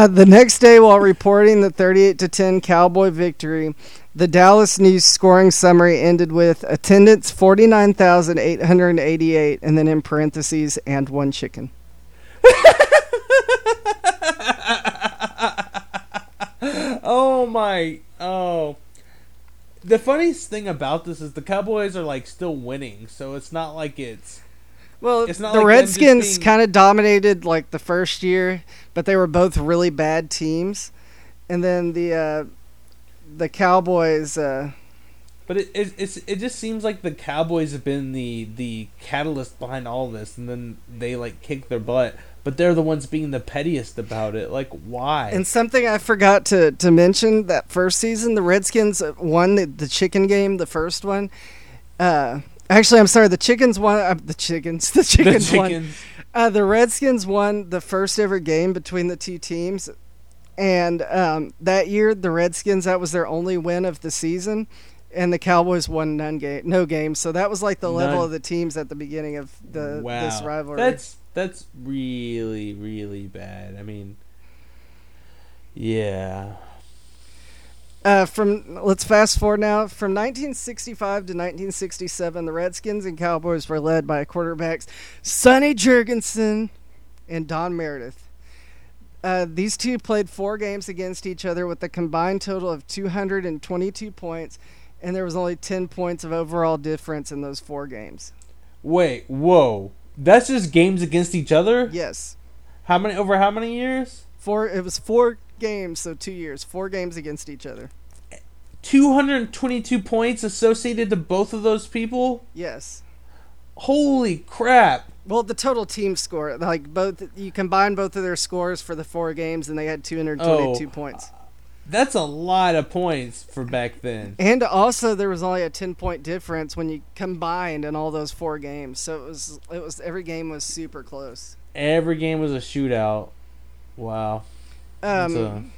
the next day, while reporting the 38 to 10 Cowboy victory, the Dallas News scoring summary ended with attendance 49,888, and then in parentheses, and one chicken. oh my! Oh, the funniest thing about this is the Cowboys are like still winning, so it's not like it's Well, It's not the like Redskins being- kind of dominated like the first year, but they were both really bad teams. And then the uh, the Cowboys. Uh, But it, it it's it just seems like the Cowboys have been the the catalyst behind all this, and then they like kick their butt. But they're the ones being the pettiest about it. Like, why? And something I forgot to, to mention that first season, the Redskins won the, the chicken game, the first one. Uh, actually, I'm sorry, the chickens won. Uh, the chickens, the the chickens won. Uh, the Redskins won the first ever game between the two teams, and um, that year the Redskins that was their only win of the season, and the Cowboys won none game, no games. So that was like the level None. of the teams at the beginning of the wow, this rivalry. That's that's really really bad. I mean, yeah. Uh, from let's fast forward now. From 1965 to 1967, the Redskins and Cowboys were led by quarterbacks Sonny Jurgensen and Don Meredith. Uh, these two played four games against each other with a combined total of 222 points, and there was only 10 points of overall difference in those four games. Wait, whoa. That's just games against each other? Yes, How many over how many years? four. It was four games, so two years, four games against each other. 222 points associated to both of those people? Yes. Holy crap. Well, the total team score, like both, you combine both of their scores for the four games, and they had 222 Oh. points. That's a lot of points for back then. And also, there was only a 10 point difference when you combined in all those four games. So it was, it was every game was super close. Every game was a shootout. Wow. It's a Um,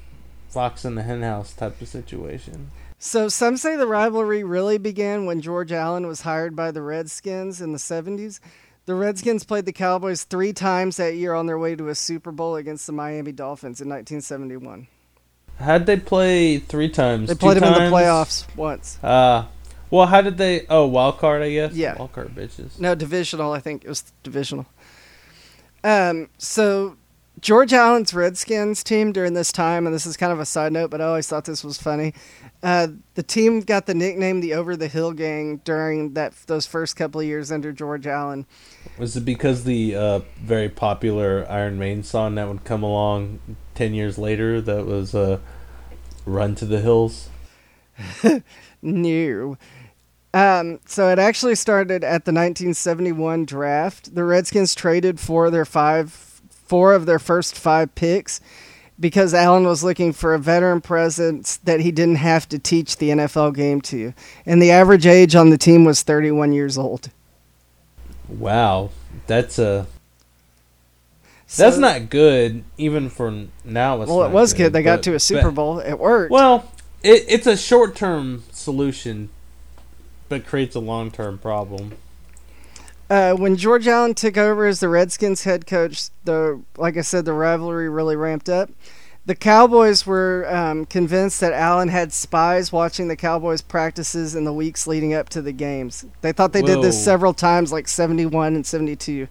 fox in the henhouse type of situation. so some say the rivalry really began when George Allen was hired by the Redskins in the 70s. The Redskins played the Cowboys three times that year on their way to a Super Bowl against the Miami Dolphins in 1971. How'd they play three times? They Two played them in the playoffs once. Uh, well, how did they? Oh, wild card, I guess. Yeah. wild card bitches. No, divisional. I think it was divisional. Um, so George Allen's Redskins team during this time, and this is kind of a side note, but I always thought this was funny. Uh, the team got the nickname the Over the Hill Gang during that those first couple of years under George Allen. Was it because the uh, very popular Iron Maiden song that would come along ten years later that was uh, "Run to the Hills"? No. Um, so it actually started at the 1971 draft. The Redskins traded for their five, four of their first five picks because Allen was looking for a veteran presence that he didn't have to teach the NFL game to. And the average age on the team was 31 years old. Wow, that's uh, that's not good even for now. It's Well, it was good. They got to a Super but- Bowl. It worked. Well, it, it's a short-term solution, but creates a long-term problem. Uh, when George Allen took over as the Redskins head coach, the like I said, the rivalry really ramped up. The Cowboys were um, convinced that Allen had spies watching the Cowboys practices in the weeks leading up to the games. They thought they did this several times, like seventy-one and seventy-two.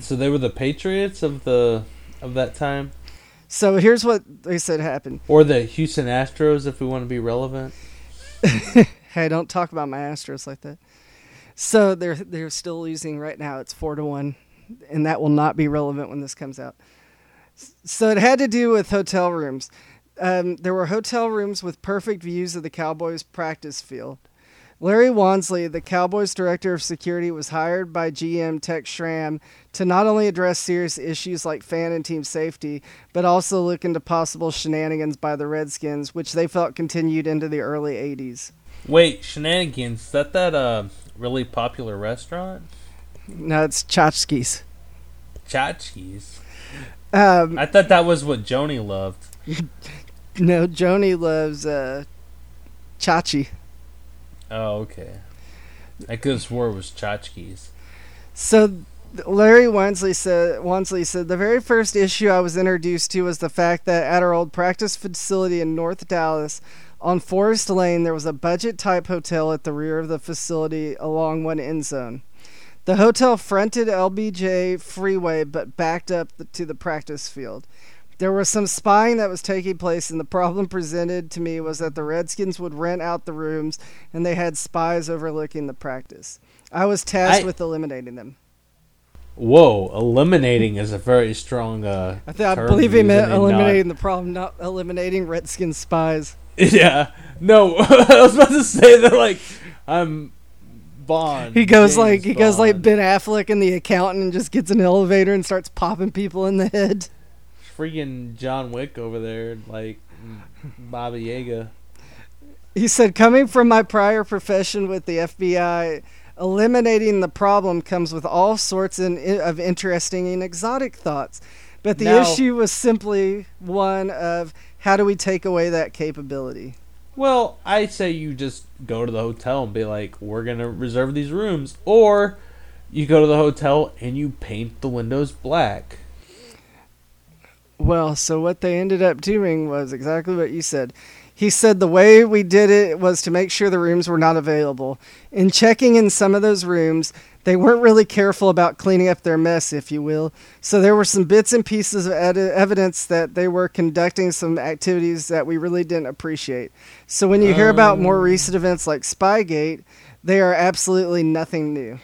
So they were the Patriots of the of that time, So here's what they said happened. or the Houston Astros, if we want to be relevant. Hey, don't talk about my Astros like that. So they're they're still losing right now. It's four to one, and that will not be relevant when this comes out. So it had to do with hotel rooms. Um, there were hotel rooms with perfect views of the Cowboys' practice field. Larry Wansley, the Cowboys' director of security, was hired by GM Tex Schramm to not only address serious issues like fan and team safety, but also look into possible shenanigans by the Redskins, which they felt continued into the early 80s. Wait, shenanigans. Is that that uh really popular restaurant? No, it's tchotchkes. Tchotchkes. Um, I thought that was what Joni loved. no, Joni loves uh, chachi. Oh, okay. I could have swore it was tchotchkes. So Larry Wansley said Wansley said the very first issue I was introduced to was the fact that at our old practice facility in North Dallas on Forest Lane there was a budget type hotel at the rear of the facility along one end zone. The hotel fronted LBJ freeway but backed up the, to the practice field. There was some spying that was taking place, and the problem presented to me was that the Redskins would rent out the rooms and they had spies overlooking the practice. I was tasked I- with eliminating them. Whoa, eliminating is a very strong uh I, th- I believe he meant I mean, not- eliminating the problem, not eliminating Redskin spies. Yeah. No, I was about to say that like I'm Bond. He goes James like he goes like Ben Affleck and the accountant and just gets an elevator and starts popping people in the head. freaking John Wick over there, like Baba Yaga. He said, coming from my prior profession with the FBI, eliminating the problem comes with all sorts of interesting and exotic thoughts. But the Now- issue was simply one of how do we take away that capability? Well, I say you just go to the hotel and be like, "We're gonna reserve these rooms," or you go to the hotel and you paint the windows black. Well, so what they ended up doing was exactly what you said. He said the way we did it was to make sure the rooms were not available. In checking in some of those rooms, they weren't really careful about cleaning up their mess, if you will. So there were some bits and pieces of ed- evidence that they were conducting some activities that we really didn't appreciate. So when you hear about more recent events like Spygate, they are absolutely nothing new.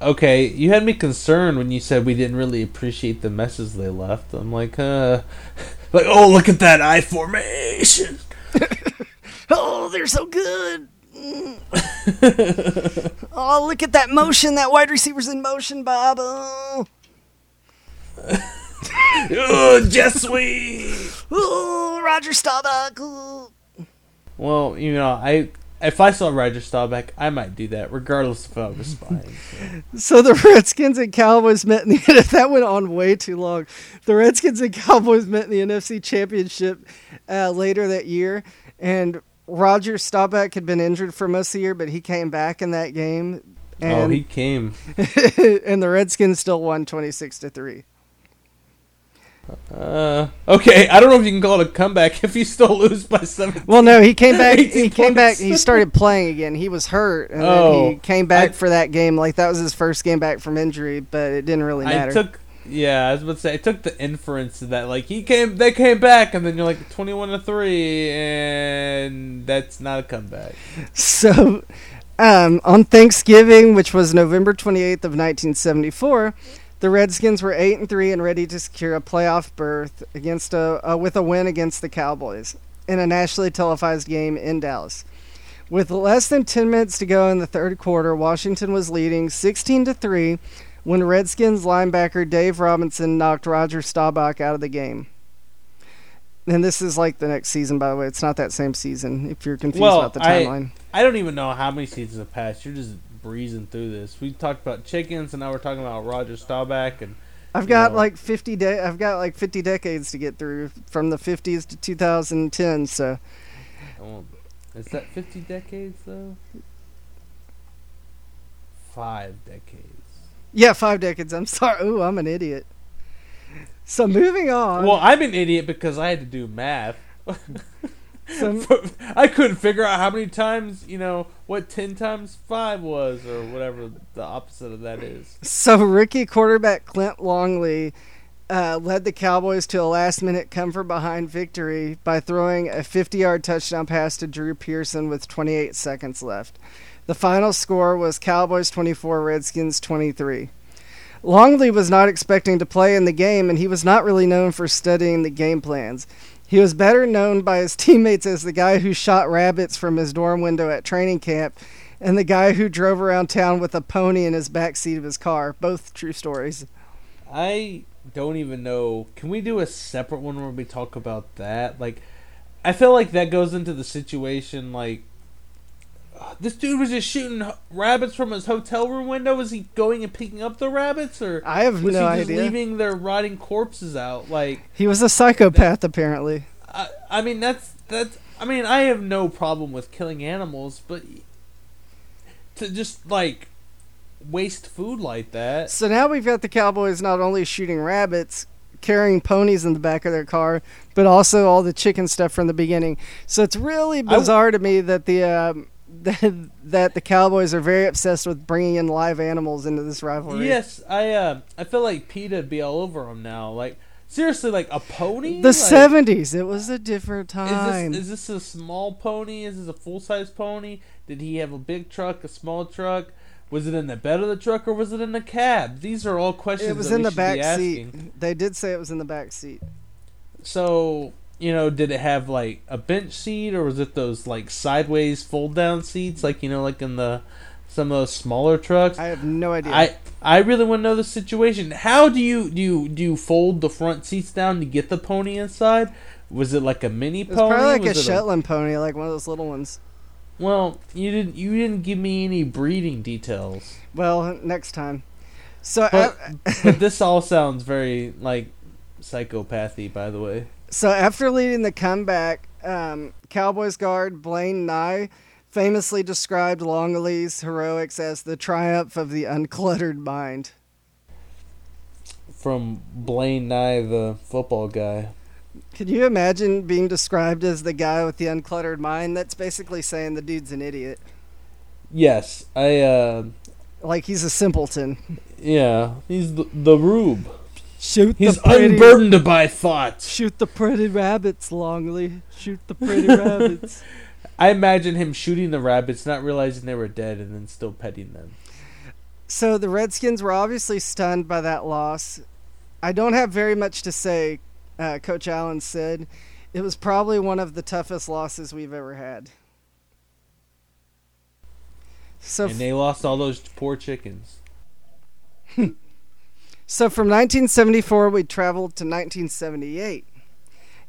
Okay, you had me concerned when you said we didn't really appreciate the messes they left. I'm like, uh, like, oh, look at that eye formation. oh, they're so good. oh, look at that motion. That wide receiver's in motion, Bob. Oh, oh Jess Sweet. oh Roger Staubach. Ooh. Well, you know, I if I saw Roger Staubach, I might do that, regardless if I was spying. So So. the Redskins and Cowboys met in the that went on way too long. The Redskins and Cowboys met in the NFC Championship uh, later that year, and Roger Staubach had been injured for most of the year, but he came back in that game. And, oh, he came. and the Redskins still won twenty six to three. Uh, okay, I don't know if you can call it a comeback if you still lose by seven. Well, no, he came back. 18 He came back. He started playing again. He was hurt, and then Oh, he came back I- for that game. Like that was his first game back from injury, but it didn't really matter. I took, yeah, I was about to say, I took the inference that like he came, they came back, and then you're like twenty-one to three, and that's not a comeback. So, um, on Thanksgiving, which was November 28th of 1974, the Redskins were 8 and 3 and ready to secure a playoff berth against a, with a win against the Cowboys in a nationally televised game in Dallas. With less than 10 minutes to go in the third quarter, Washington was leading 16 to 3 when Redskins linebacker Dave Robinson knocked Roger Staubach out of the game. And this is like the next season, by the way. It's not that same season. If you're confused Well, about the timeline. I don't even know how many seasons have passed. You're just breezing through this. We talked about chickens, and now we're talking about Roger Staubach, and I've got know. like 50 de- I've got like 50 decades to get through from the 50s to 2010 so oh, is that fifty decades though? Five decades. Yeah 5 decades I'm sorry ooh I'm an idiot so moving on Well, I'm an idiot because I had to do math. so, I couldn't figure out how many times, you know, what 10 times 5 was, or whatever the opposite of that is. so rookie quarterback Clint Longley uh, led the Cowboys to a last minute come from behind victory by throwing a 50 yard touchdown pass to Drew Pearson with 28 seconds left. The final score was Cowboys 24, Redskins 23. Longley was not expecting to play in the game, and he was not really known for studying the game plans. He was better known by his teammates as the guy who shot rabbits from his dorm window at training camp and the guy who drove around town with a pony in his back seat of his car. Both true stories. I don't even know. Can we do a separate one where we talk about that? Like, I feel like that goes into the situation like. This dude was just shooting rabbits from his hotel room window. Was he going and picking up the rabbits, or I have was no he just idea. leaving their rotting corpses out? Like, He was a psychopath, apparently. I, I mean, that's that's. I mean, I have no problem with killing animals, but to just like waste food like that. So now we've got the Cowboys not only shooting rabbits, carrying ponies in the back of their car, but also all the chicken stuff from the beginning. So it's really w- bizarre to me that the um, that, that the Cowboys are very obsessed with bringing in live animals into this rivalry. Yes, I uh, I feel like PETA'd be all over him now. Like seriously, like a pony. The Like, seventies. It was a different Is time. this is this a small pony? Is this a full size pony? Did he have a big truck, a small truck? Was it in the bed of the truck or was it in the cab? These are all questions. it was in the back seat. They did say it was in the back seat. So you know, did it have like a bench seat or was it those like sideways fold down seats, like you know, like in the some of those smaller trucks? I have no idea. I I really want to know the situation. How do you do you do you fold the front seats down to get the pony inside? Was it like a mini pony? probably like a Was it Shetland pony, like one of those little ones. well, you didn't you didn't give me any breeding details. Well, next time. So, But, a- but this all sounds very like psychopathy, by the way. So after leading the comeback, um, Cowboys guard Blaine Nye famously described Longley's heroics as the triumph of the uncluttered mind. From Blaine Nye, the football guy. Can you imagine being described as the guy with the uncluttered mind? That's basically saying the dude's an idiot. Yes, I. uh Like he's a simpleton. Yeah, he's the, the rube. Shoot He's the pretty, unburdened by thoughts. Shoot the pretty rabbits, Longley. Shoot the pretty rabbits. I imagine him shooting the rabbits, not realizing they were dead, and then still petting them. So the Redskins were obviously stunned by that loss. I don't have very much to say. Uh, Coach Allen said it was probably one of the toughest losses we've ever had. So and they lost all those poor chickens. So from 1974, we traveled to 1978,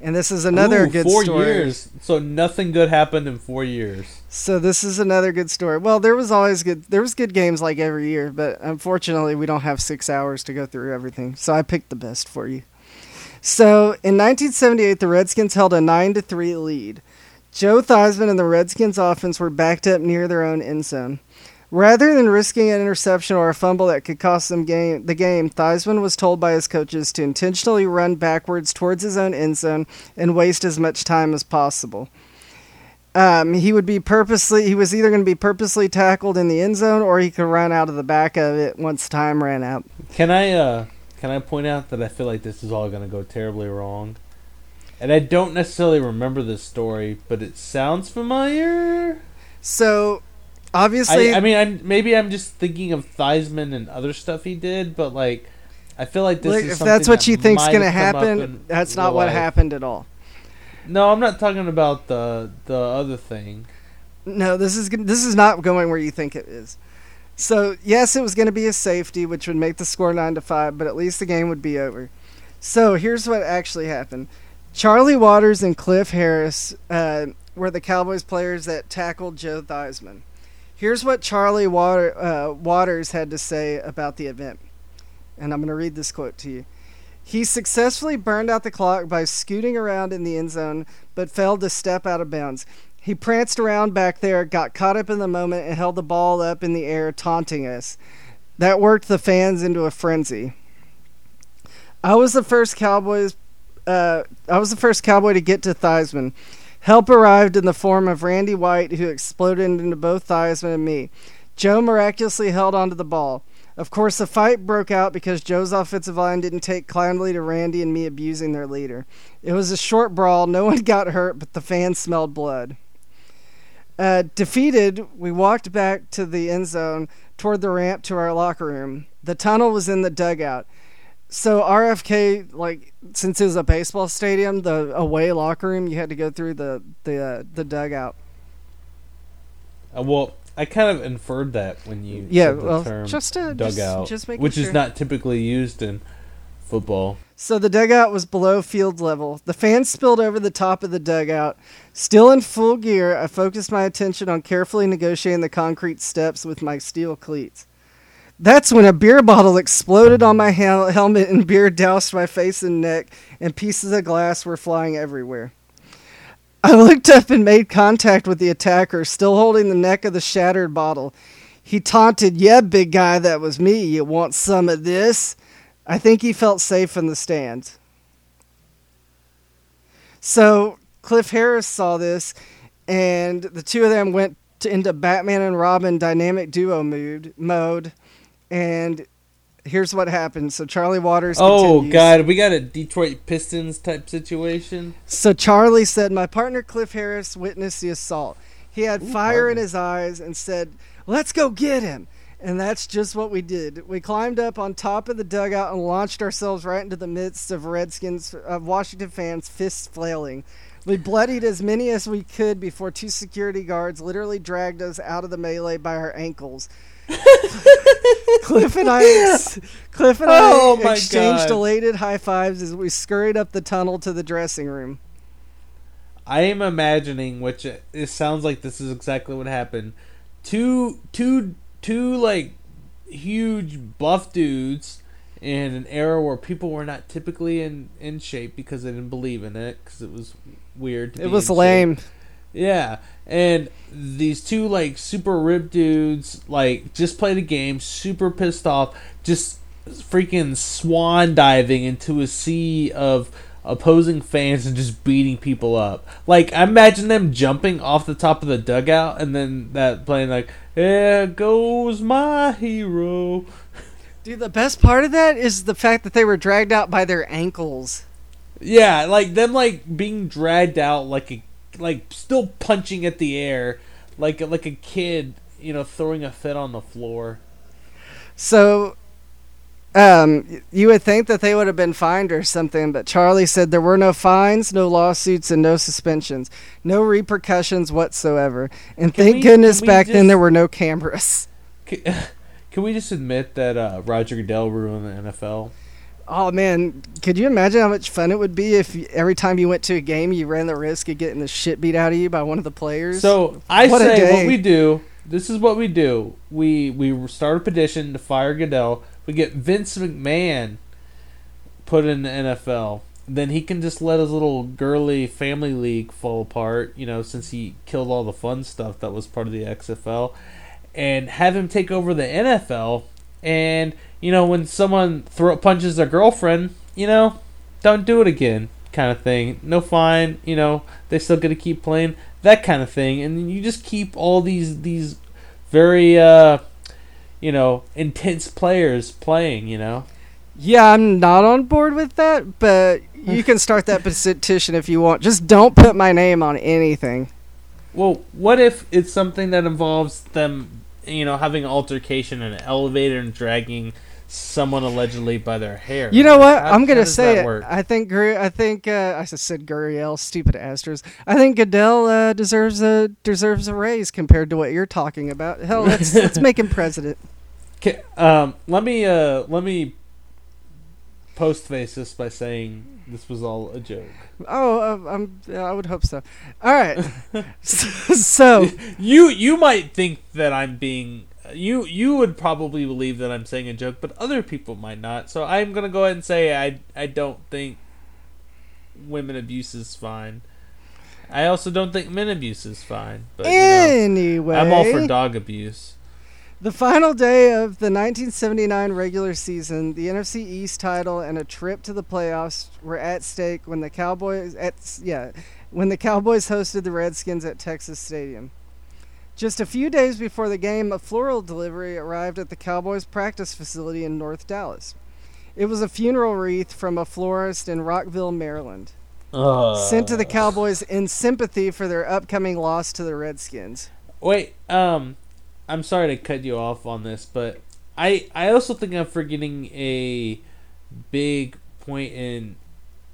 and this is another Ooh, good four story. years. So nothing good happened in four years. So this is another good story. Well, there was always good. There was good games like every year, but unfortunately, we don't have six hours to go through everything. So I picked the best for you. So in 1978, the Redskins held a nine to three lead. Joe Theismann and the Redskins offense were backed up near their own end zone. Rather than risking an interception or a fumble that could cost them game, the game, Theismann was told by his coaches to intentionally run backwards towards his own end zone and waste as much time as possible. Um, he would be purposely. He was either going to be purposely tackled in the end zone, or he could run out of the back of it once time ran out. Can I uh can I point out that I feel like this is all going to go terribly wrong? And I don't necessarily remember this story, but it sounds familiar. So, obviously, I, I mean, I'm, maybe I'm just thinking of Theismann and other stuff he did, but like, I feel like this like, is if that's what that you think's going to have come up happen, that's not what life. happened at all. No, I'm not talking about the the other thing. No, this is this is not going where you think it is. So yes, it was going to be a safety, which would make the score nine to five, but at least the game would be over. So here's what actually happened: Charlie Waters and Cliff Harris uh, were the Cowboys players that tackled Joe Theismann. Here's what Charlie Water, uh, Waters had to say about the event, and I'm going to read this quote to you. He successfully burned out the clock by scooting around in the end zone, but failed to step out of bounds. He pranced around back there, got caught up in the moment, and held the ball up in the air, taunting us. That worked the fans into a frenzy. I was the first Cowboys. Uh, I was the first Cowboy to get to Theismann. Help arrived in the form of Randy White, who exploded into both Theismann and me. Joe miraculously held onto the ball. Of course, the fight broke out because Joe's offensive line didn't take kindly to Randy and me abusing their leader. It was a short brawl. No one got hurt, but the fans smelled blood. Uh, defeated, we walked back to the end zone toward the ramp to our locker room. The tunnel was in the dugout. So RFK, like since it was a baseball stadium, the away locker room, you had to go through the the uh, the dugout. Uh, well, I kind of inferred that when you Yeah, said the well, term just to- dugout, just making which sure. is not typically used in football. So the dugout was below field level. The fans spilled over the top of the dugout. Still in full gear, I focused my attention on carefully negotiating the concrete steps with my steel cleats. That's when a beer bottle exploded on my hel- helmet and beer doused my face and neck, and pieces of glass were flying everywhere. I looked up and made contact with the attacker, still holding the neck of the shattered bottle. He taunted, Yeah, big guy, that was me. You want some of this? I think he felt safe in the stand. So Cliff Harris saw this, and the two of them went to, into Batman and Robin dynamic duo mood mode. And here's what happened. So Charlie Waters. Oh continues. God, we got a Detroit Pistons type situation. So Charlie said, My partner Cliff Harris witnessed the assault. He had Ooh, fire in his eyes and said, Let's go get him. And that's just what we did. We climbed up on top of the dugout and launched ourselves right into the midst of Redskins, of Washington fans, fists flailing. We bloodied as many as we could before two security guards literally dragged us out of the melee by our ankles. Cliff and I, ex- Cliff and Oh I exchanged God. elated high fives as we scurried up the tunnel to the dressing room. I am imagining, which it it sounds like this is exactly what happened. Two, two, two like huge buff dudes in an era where people were not typically in in shape because they didn't believe in it because it was weird. To It was in shape. lame. Yeah, and these two like super ripped dudes like just played a game, super pissed off, just freaking swan diving into a sea of opposing fans and just beating people up. Like I imagine them jumping off the top of the dugout and then that playing like "There goes my hero." Dude, the best part of that is the fact that they were dragged out by their ankles. Yeah, like them like being dragged out like a like still punching at the air like like a kid, you know, throwing a fit on the floor. So, um, you would think that they would have been fined or something, but Charlie said there were no fines, no lawsuits, and no suspensions, no repercussions whatsoever. And Can thank we- goodness back then there were no cameras. Can, can we just admit that uh, Roger Goodell ruined the NFL? Oh man, could you imagine how much fun it would be if you, every time you went to a game you ran the risk of getting the shit beat out of you by one of the players? So I What say what we do. This is what we do. We we start a petition to fire Goodell. We get Vince McMahon put in the NFL. Then he can just let his little girly family league fall apart. You know, since he killed all the fun stuff that was part of the XFL, and have him take over the NFL. And you know, when someone throw punches their girlfriend, you know, don't do it again, kind of thing. No fine. You know, they still get to keep playing that kind of thing, and you just keep all these these very uh, you know intense players playing. You know, yeah, I'm not on board with that, but you can start that petition if you want. Just don't put my name on anything. well, what if it's something that involves them, you know, having an altercation in an elevator and dragging someone allegedly by their hair? You know what? How- I'm gonna say it. work? I think I think uh, I said Gurriel, stupid Astros. I think Goodell uh, deserves a deserves a raise compared to what you're talking about. Hell, let's let's make him president. Ca- um, let me uh, let me postface this by saying this was all a joke. Oh, uh, I'm, yeah, I would hope so. All right. so You you might think that I'm being you you would probably believe that I'm saying a joke, but other people might not. So I'm gonna go ahead and say I I don't think women abuse is fine. I also don't think men abuse is fine. But you know, anyway, I'm all for dog abuse. The final day of the 1979 regular season, the NFC East title and a trip to the playoffs were at stake when the Cowboys at yeah, when the Cowboys hosted the Redskins at Texas Stadium. Just a few days before the game, a floral delivery arrived at the Cowboys practice facility in North Dallas. It was a funeral wreath from a florist in Rockville, Maryland, sent to the Cowboys in sympathy for their upcoming loss to the Redskins. Wait, um, I'm sorry to cut you off on this, but I I also think I'm forgetting a big point in.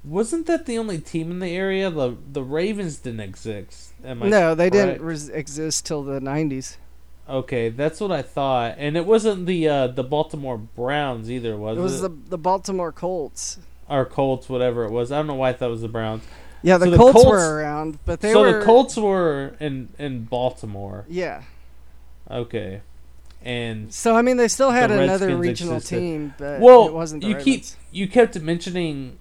Wasn't that the only team in the area? The the Ravens didn't exist. No, they didn't res- exist till the 90s. Okay, that's what I thought, and it wasn't the uh, the Baltimore Browns either, was It it? was the the Baltimore Colts. or Colts, whatever it was. I don't know why I thought it was the Browns. Yeah, the, So the Colts, Colts- were around, but they so were the Colts were in in Baltimore. Yeah. Okay, and So I mean, they still had The another regional existed. team, but well, it wasn't the you keep you kept mentioning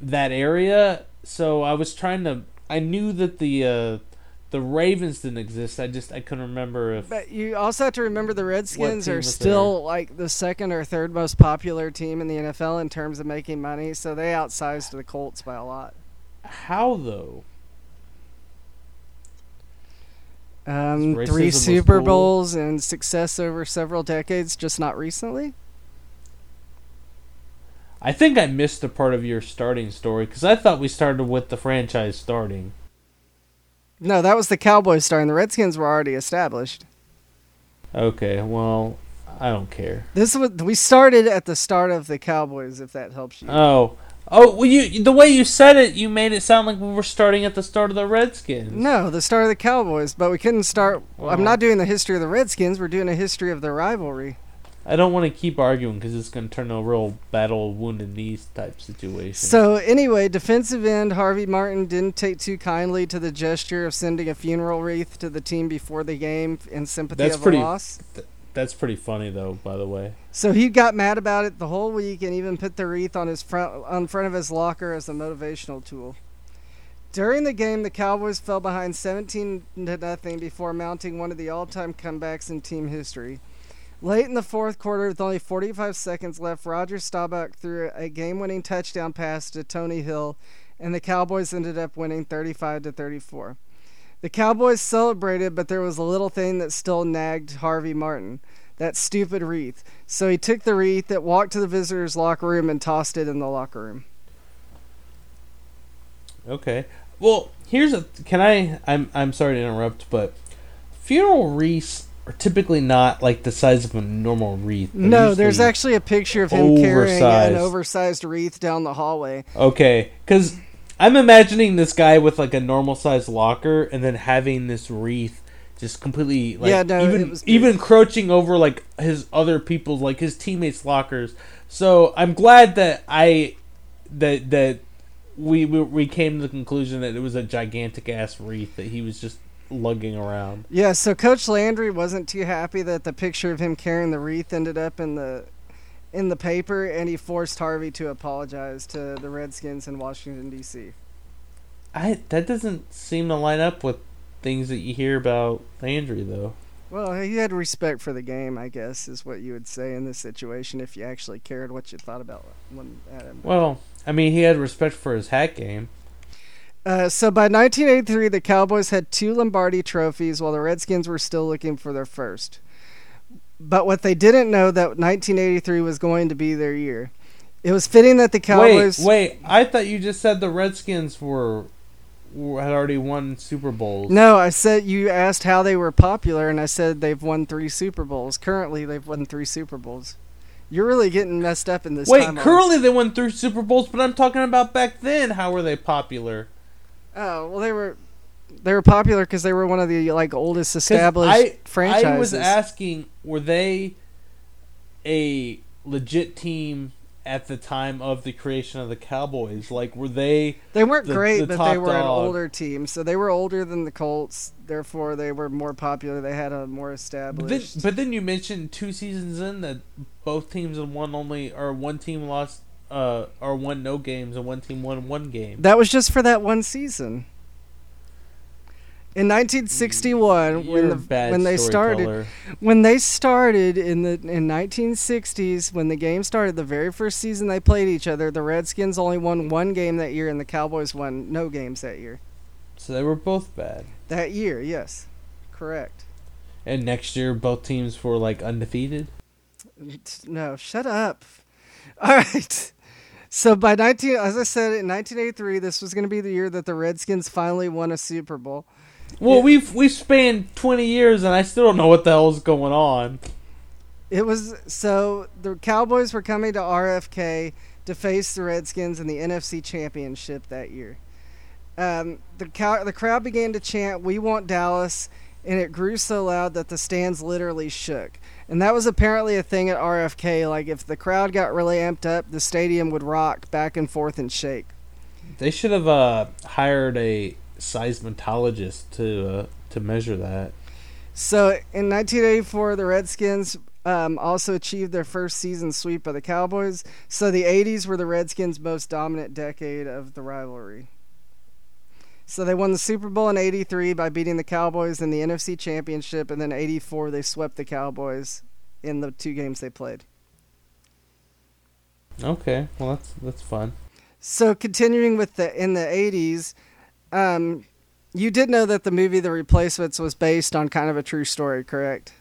that area, so I was trying to. I knew that the uh, the Ravens didn't exist. I just I couldn't remember if. But you also have to remember the Redskins are still like the second or third most popular team in the NFL in terms of making money, so they outsized the Colts by a lot. How though? Um, three Super cool. Bowls and success over several decades, just not recently. I think I missed a part of your starting story because I thought we started with the franchise starting. No, that was the Cowboys starting. The Redskins were already established. Okay, well, I don't care. This was we started at the start of the Cowboys, if that helps you. Oh, oh, well, you the way you said it, you made it sound like we were starting at the start of the Redskins. No, the start of the Cowboys, but we couldn't start. Well- I'm not doing the history of the Redskins. We're doing a history of the rivalry. I don't want to keep arguing because it's going to turn a real battle of wounded knees type situation. So anyway, defensive end Harvey Martin didn't take too kindly to the gesture of sending a funeral wreath to the team before the game in sympathy That's of pretty- a loss. that's pretty funny, though. By the way, So he got mad about it the whole week and even put the wreath on his front on front of his locker as a motivational tool. During the game, the Cowboys fell behind 17 to nothing before mounting one of the all-time comebacks in team history. Late in the fourth quarter, with only 45 seconds left, Roger Staubach threw a game-winning touchdown pass to Tony Hill, and the Cowboys ended up winning 35 to 34. The Cowboys celebrated, but there was a little thing that still nagged Harvey Martin. That stupid wreath. So he took the wreath, that walked to the visitors' locker room, and tossed it in the locker room. Okay. Well, here's a. Can I? I'm I'm sorry to interrupt, but funeral wreaths are typically not like the size of a normal wreath. They're No, there's actually a picture of him carrying an oversized. oversized wreath down the hallway. Okay, because I'm imagining this guy with like a normal sized locker and then having this wreath just completely like Yeah, no, even even crouching over like his other people's like his teammates' lockers. So I'm glad that I that that we we, we came to the conclusion that it was a gigantic ass wreath that he was just lugging around. Yeah, so Coach Landry wasn't too happy that the picture of him carrying the wreath ended up in the in the paper, and he forced Harvey to apologize to the Redskins in Washington D.C. I that doesn't seem to line up with things that you hear about Landry though. Well, he had respect for the game, I guess, is what you would say in this situation if you actually cared what you thought about one Adam. Well, I mean, he had respect for his hat game. Uh, so by 1983, the Cowboys had two Lombardi trophies, while the Redskins were still looking for their first. But what they didn't know that 1983 was going to be their year. It was fitting that the Cowboys. Wait, wait! I thought you just said the Redskins were, had already won Super Bowls. No, I said you asked how they were popular, and I said they've won three Super Bowls. Currently, they've won three Super Bowls. You're really getting messed up in this. Wait, currently they won three Super Bowls, but I'm talking about back then. How were they popular? Oh well, they were they were popular because they were one of the like oldest established I, franchises. I was asking, were they a legit team at the time of the creation of the Cowboys? Like, were they? they weren't the- great, the but they were an older team, so they were older than the Colts. Therefore, they were more popular. They had a more But then, established. but then you mentioned two seasons in that both teams and one only, or one team lost, uh, or won no games, and one team won one game. that was just for that one season. In 1961, You're when the when they started, storyteller. when they started in the in 1960s when the game started the very first season they played each other the redskins only won one game that year and the cowboys won no games that year So they were both bad. that year yes correct And next year, both teams were like undefeated. no shut up all right so by 19 as i said in 1983 this was going to be the year that the redskins finally won a super bowl Well, Yeah. we've we've spanned twenty years, and I still don't know what the hell's going on. It was so the Cowboys were coming to RFK to face the Redskins in the NFC Championship that year. Um, the cow- the crowd began to chant, "We want Dallas," and it grew so loud that the stands literally shook. And that was apparently a thing at RFK. Like if the crowd got really amped up, the stadium would rock back and forth and shake. They should have uh, hired a seismologist to uh, to measure that. So in 1984, the Redskins um, also achieved their first season sweep of the Cowboys. So the 80s were the Redskins' most dominant decade of the rivalry. So they won the Super Bowl in 83 by beating the Cowboys in the NFC Championship, and then 84 they swept the Cowboys in the two games they played. Okay, well that's that's fun. So continuing with the in the 80s, um, you did know that the movie The Replacements was based on kind of a true story, correct?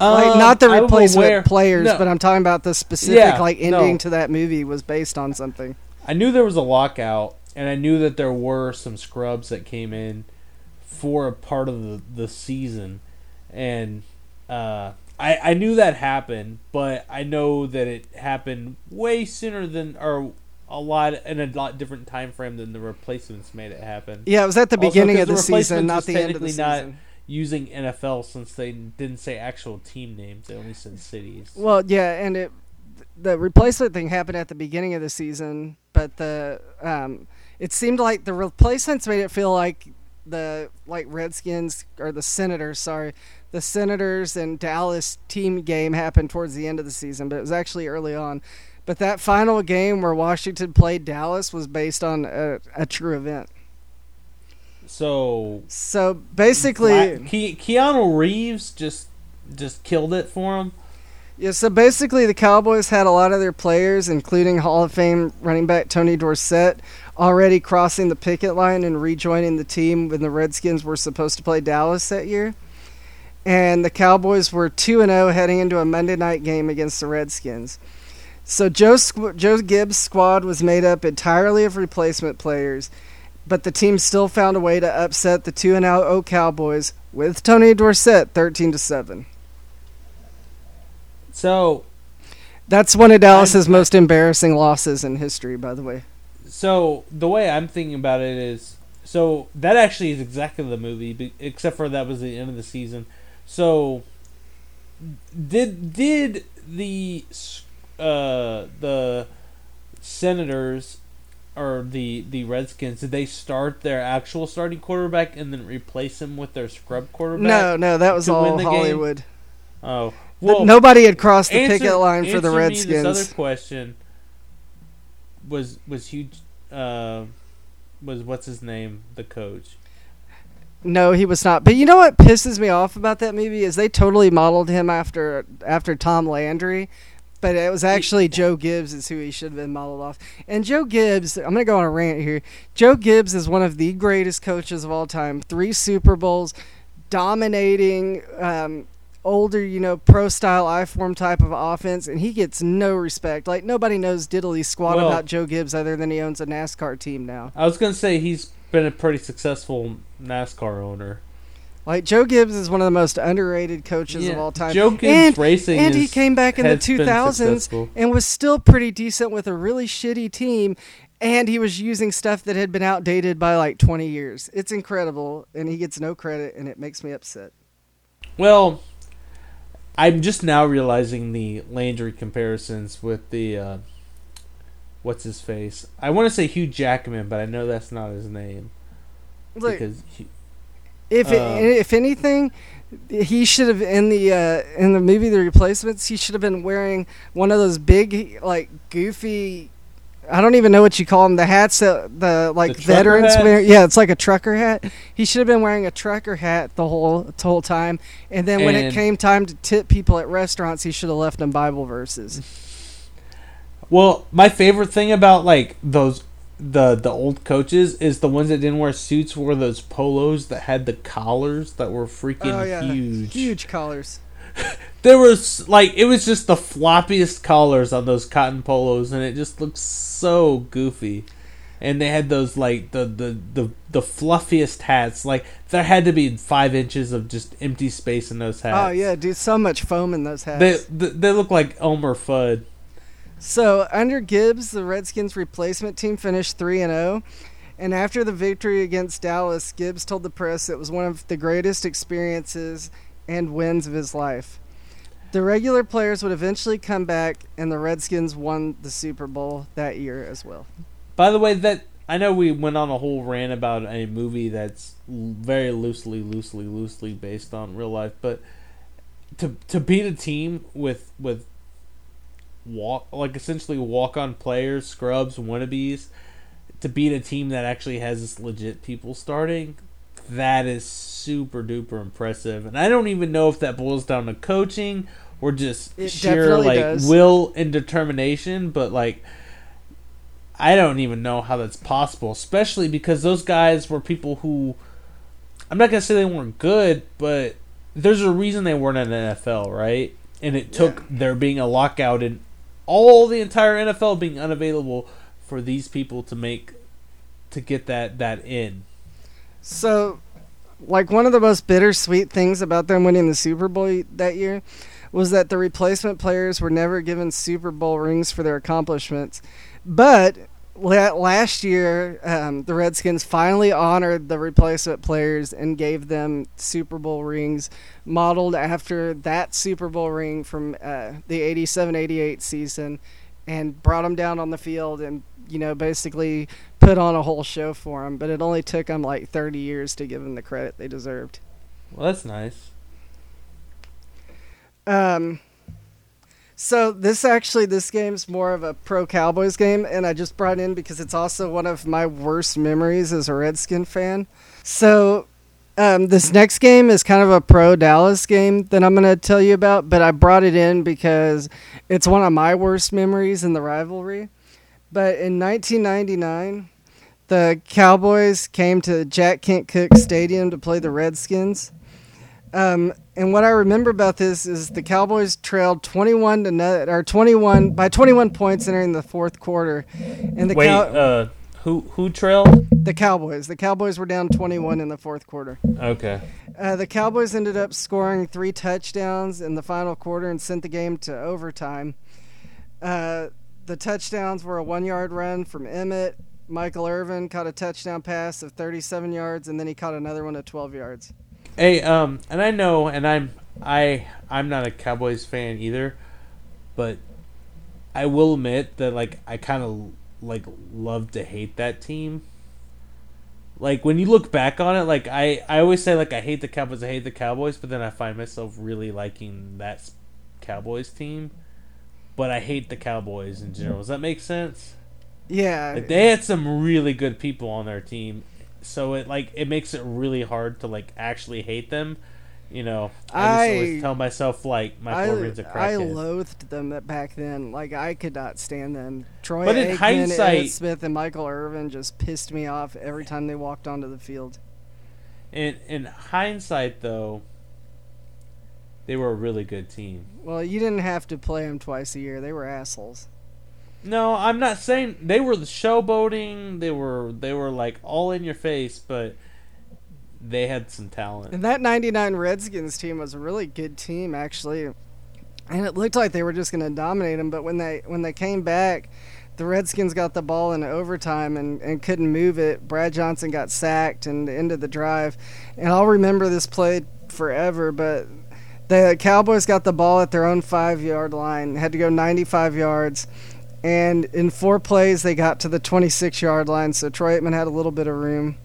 like Um, not the replacement players, no, but I'm talking about the specific Yeah, like ending no. to that movie was based on something. I knew there was a lockout, and I knew that there were some scrubs that came in for a part of the, the season, and uh, I I knew that happened, but I know that it happened way sooner than or a lot in a lot different time frame than the replacements made it happen. Yeah, it was at the Also, of the, the season, not the end of the season. Using NFL since they didn't say actual team names, they only said cities. Well, yeah, and it the replacement thing happened at the beginning of the season, but the um, it seemed like the replacements made it feel like the like Redskins or the Senators, sorry, the Senators and Dallas team game happened towards the end of the season, but it was actually early on. But that final game where Washington played Dallas was based on a, a true event. So So basically, Ke- Keanu Reeves just just killed it for him. Yeah, so basically, the Cowboys had a lot of their players, including Hall of Fame running back Tony Dorsett, already crossing the picket line and rejoining the team when the Redskins were supposed to play Dallas that year. And the Cowboys were 2 0 heading into a Monday night game against the Redskins. So Joe, Joe Gibbs' squad was made up entirely of replacement players, but the team still found a way to upset the 2 0 Cowboys with Tony Dorsett 13 to 7. So that's one of Dallas's most embarrassing losses in history, by the way. So the way I'm thinking about it is, so that actually is exactly the movie, except for that was the end of the season. So did did the uh, the Senators or the the Redskins did they start their actual starting quarterback and then replace him with their scrub quarterback? No, no, that was all Hollywood. Game? Oh, well, nobody had crossed the answer, picket line for the Redskins. Me this other question was was huge. Uh, was what's his name? The coach. No, he was not. But you know what pisses me off about that movie is they totally modeled him after after Tom Landry, but it was actually Joe Gibbs is who he should have been modeled off. And Joe Gibbs, I'm gonna go on a rant here. Joe Gibbs is one of the greatest coaches of all time. Three Super Bowls, dominating. Um, older, you know, pro style I form type of offense, and he gets no respect. Like nobody knows diddly squat well, about Joe Gibbs other than he owns a NASCAR team now. I was gonna say he's been a pretty successful NASCAR owner. Like Joe Gibbs is one of the most underrated coaches yeah. of all time. Joe Gibbs and, racing, and he came back in the 2000s and was still pretty decent with a really shitty team. And he was using stuff that had been outdated by like 20 years. It's incredible, and he gets no credit, and it makes me upset. Well, I'm just now realizing the Landry comparisons with the uh, what's his face. I want to say Hugh Jackman, but I know that's not his name. Look, because he, if uh, it, if anything, he should have in the uh, in the movie The Replacements. He should have been wearing one of those big like goofy I don't even know what you call them. The hats that the like the veterans wear. Yeah, it's like a trucker hat. He should have been wearing a trucker hat the whole the whole time. And then when it came time to tip people at restaurants, he should have left them Bible verses. Well, my favorite thing about like those the the old coaches is the ones that didn't wear suits wore those polos that had the collars that were freaking oh, yeah. huge. Huge collars. there was like it was just the floppiest collars on those cotton polos and it just looked so goofy. And they had those like the the the, the fluffiest hats. Like there had to be five inches of just empty space in those oh, hats. oh yeah dude so much foam in those hats. They they, they look like elmer fudd. So under gibbs the redskins replacement team finished 3 and 0 and after the victory against dallas gibbs told the press it was one of the greatest experiences and wins of his life the regular players would eventually come back, and the Redskins won the Super Bowl that year as well. By the way, that I know we went on a whole rant about a movie that's very loosely, loosely, loosely based on real life, but to to beat a team with with walk like essentially walk on players, scrubs, wannabes, to beat a team that actually has legit people starting, that is super duper impressive. And I don't even know if that boils down to coaching or just it sheer like does. will and determination, but like I don't even know how that's possible, especially because those guys were people who I'm not gonna say they weren't good, but there's a reason they weren't in the NFL, right? And it took yeah. there being a lockout and all the entire NFL being unavailable for these people to make to get that that in. So, like one of the most bittersweet things about them winning the Super Bowl that year was that the replacement players were never given Super Bowl rings for their accomplishments. But last year, um, the Redskins finally honored the replacement players and gave them Super Bowl rings modeled after that Super Bowl ring from uh, the 87 88 season and brought them down on the field and you know, basically put on a whole show for them. But it only took them like 30 years to give them the credit they deserved. Well, that's nice. Um, so this actually this game's more of a pro Cowboys game, and I just brought in because it's also one of my worst memories as a Redskin fan. So Um, this next game is kind of a pro Dallas game that I'm going to tell you about, but I brought it in because it's one of my worst memories in the rivalry. But in 1999, the Cowboys came to Jack Kent Cooke Stadium to play the Redskins. Um, and what I remember about this is the Cowboys trailed 21 to no, or 21 by 21 points entering the fourth quarter. And the Wait, Cow- uh, who who trailed? the Cowboys, the Cowboys were down 21 in the fourth quarter. Okay. Uh, the Cowboys ended up scoring three touchdowns in the final quarter and sent the game to overtime. Uh, the touchdowns were a one yard run from Emmitt. Michael Irvin caught a touchdown pass of 37 yards, and then he caught another one at 12 yards. Hey, um, and I know, and I'm I I'm not a Cowboys fan either, but I will admit that like I kind of like love to hate that team. Like when you look back on it, like I I always say like I hate the Cowboys, I hate the Cowboys, but then I find myself really liking that Cowboys team. But I hate the Cowboys in general. Does that make sense? Yeah, Like they had some really good people on their team, so it like it makes it really hard to like actually hate them. You know, I, just I- always tell myself like my I, foreman's a I crackhead. loathed them back then. Like I could not stand them. Troy But in Aikman, hindsight- Emmitt Smith, and Michael Irvin just pissed me off every time they walked onto the field. in in hindsight, though, they were a really good team. Well, you didn't have to play them twice a year. They were assholes. No, I'm not saying they were the showboating. They were they were like all in your face, but they had some talent. And that 99 Redskins team was a really good team, actually. And it looked like they were just going to dominate them. But when they when they came back, the Redskins got the ball in overtime and, and couldn't move it. Brad Johnson got sacked and ended the drive. And I'll remember this play forever. But the Cowboys got the ball at their own five yard line, had to go 95 yards. And in four plays, they got to the 26 yard line. So Troy Aikman had a little bit of room.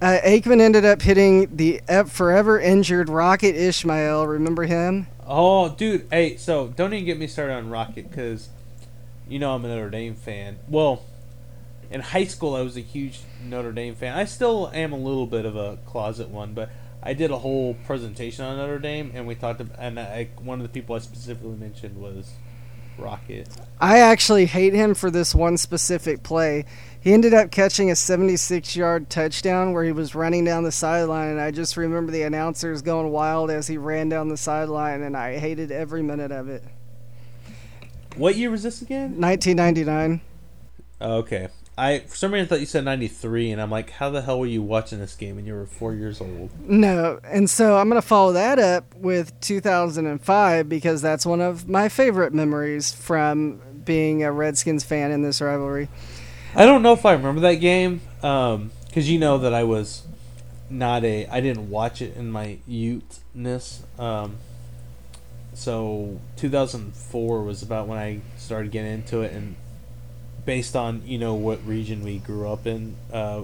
Uh, Aikman ended up hitting the forever injured Rocket Ismail. Remember him? Oh, dude, hey, so don't even get me started on Rocket because you know I'm a Notre Dame fan. Well, in high school I was a huge Notre Dame fan. I still am a little bit of a closet one, but I did a whole presentation on Notre Dame, and we talked about, and I, one of the people I specifically mentioned was Rocket. I actually hate him for this one specific play. He ended up catching a 76 yard touchdown where he was running down the sideline, and I just remember the announcers going wild as he ran down the sideline, and I hated every minute of it. What year was this again? 1999. Oh, okay. I for some reason thought you said '93, and I'm like, how the hell were you watching this game when you were four years old? No, and so I'm going to follow that up with 2005 because that's one of my favorite memories from being a Redskins fan in this rivalry. I don't know if I remember that game, because you know that I was not a. I didn't watch it in my youthness. Um, so 2004 was about when I started getting into it, and based on you know what region we grew up in, uh,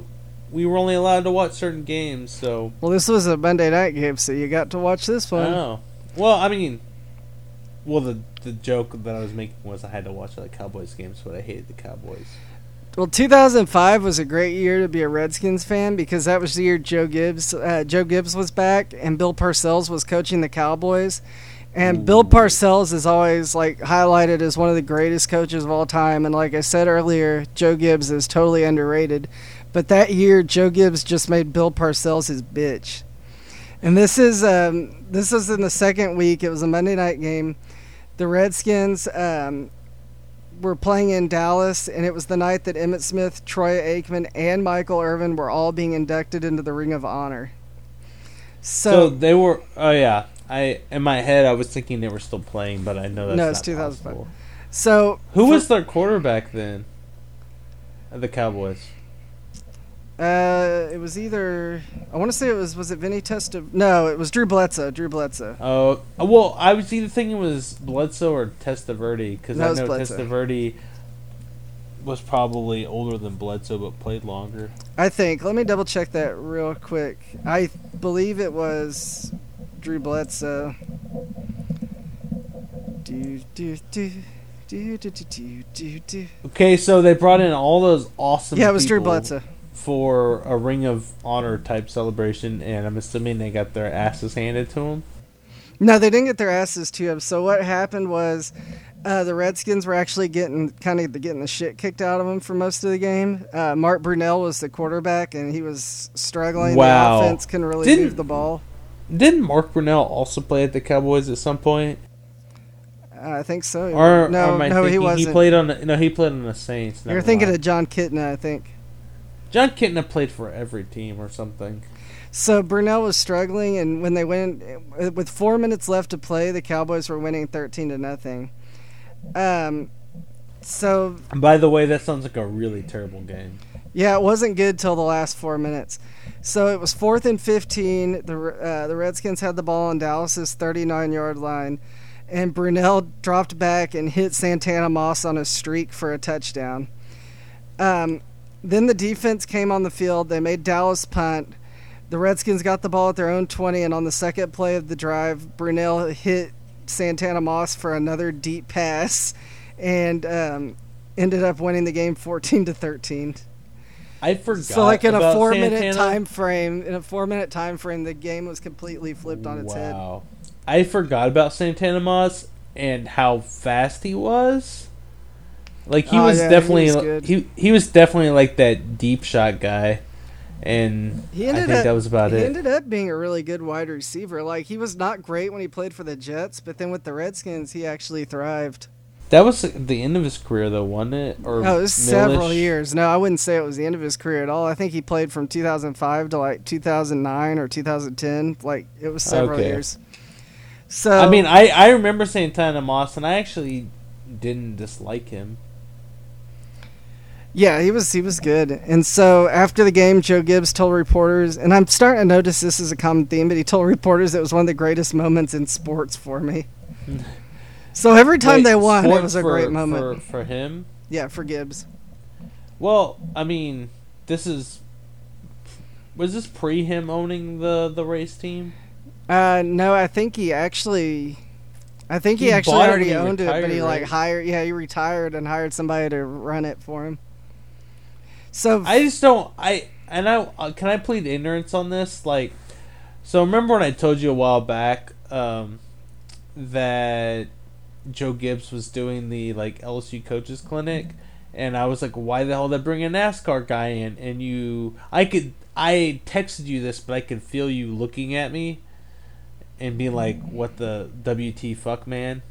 we were only allowed to watch certain games. So Well, this was a Monday night game, so you got to watch this one. don't know. Well, I mean, well the the joke that I was making was I had to watch the Cowboys games, but I hated the Cowboys. Well, 2005 was a great year to be a Redskins fan because that was the year Joe Gibbs uh, Joe Gibbs was back and Bill Parcells was coaching the Cowboys. And Bill Parcells is always like highlighted as one of the greatest coaches of all time. And like I said earlier, Joe Gibbs is totally underrated. But that year, Joe Gibbs just made Bill Parcells his bitch. And this is um, this is in the second week. It was a Monday night game. The Redskins um, were playing in Dallas, and it was the night that Emmitt Smith, Troy Aikman, and Michael Irvin were all being inducted into the Ring of Honor. So, So, they were. Oh yeah, I in my head I was thinking they were still playing, but I know that's No, it's 2005. possible. so Who for- was their quarterback then? The Cowboys. Uh, it was either I want to say it was was it Vinny Testa? No, it was Drew Bledsoe. Drew Bledsoe. Oh, well, I was either thinking it was Bledsoe or Testaverde because That I know Bledsoe. Testaverde was probably older than Bledsoe but played longer. I think. Let me double check that real quick. I believe it was Drew Bledsoe. Do, do, do. Okay, so they brought in all those awesome. Yeah, it was Drew Bledsoe for a Ring of Honor type celebration, and I'm assuming they got their asses handed to them. No, they didn't get their asses to them. So what happened was, uh, the Redskins were actually getting kind of getting the shit kicked out of them for most of the game. Uh, Mark Brunell was the quarterback, and he was struggling. Wow. The offense couldn't really didn't, move the ball. Didn't Mark Brunell also play at the Cowboys at some point? I think so. Or no, or I no, he wasn't. played on the, no, he played on the Saints. You're thinking mind. of Jon Kitna, I think. Jon Kitna played for every team or something. So Brunell was struggling, and when they went with four minutes left to play, the Cowboys were winning thirteen to nothing. Um, so by the way, that sounds like a really terrible game. Yeah, it wasn't good till the last four minutes. So it was fourth and fifteen. The uh, the Redskins had the ball on Dallas's thirty-nine yard line, and Brunell dropped back and hit Santana Moss on a streak for a touchdown. Um, then the defense came on the field. They made Dallas punt. The Redskins got the ball at their own 20, and on the second play of the drive, Brunell hit Santana Moss for another deep pass and um, ended up winning the game 14 to 13. I forgot. So, like in a four minute time frame, in a four minute time frame, the game was completely flipped on its head. Wow. I forgot about Santana Moss and how fast he was. Like he Oh, was yeah, he definitely was he he was definitely like that deep shot guy, and He I think up, that was about he it. ended up being a really good wide receiver. Like he was not great when he played for the Jets, but then with the Redskins, he actually thrived. That was the end of his career, though, wasn't it? Or Oh, it was several years. No, I wouldn't say it was the end of his career at all. I think he played from 2005 to like 2009 or 2010. Like it was several Okay. years. So I mean, I I remember Santana Moss, and I actually didn't dislike him. yeah, he was he was good. And so after the game, Joe Gibbs told reporters, and I'm starting to notice this is a common theme, but he told reporters it was one of the greatest moments in sports for me. so every time Wait, they won, it was a for- great moment. for, for him. yeah, for Gibbs. Well, I mean, this is was this pre him owning the the race team? Uh, no, I think he actually. I think he, He actually it already owned it, but he retired, like right? hired. Yeah, he retired and hired somebody to run it for him. So I just don't. I and I uh, can I plead ignorance on this. Like, so remember when I told you a while back um, that Joe Gibbs was doing the like LSU coaches clinic, and I was like, why the hell did they bring a NASCAR guy in? And you, I could, I texted you this, but I could feel you looking at me and being like, what the WT fuck man.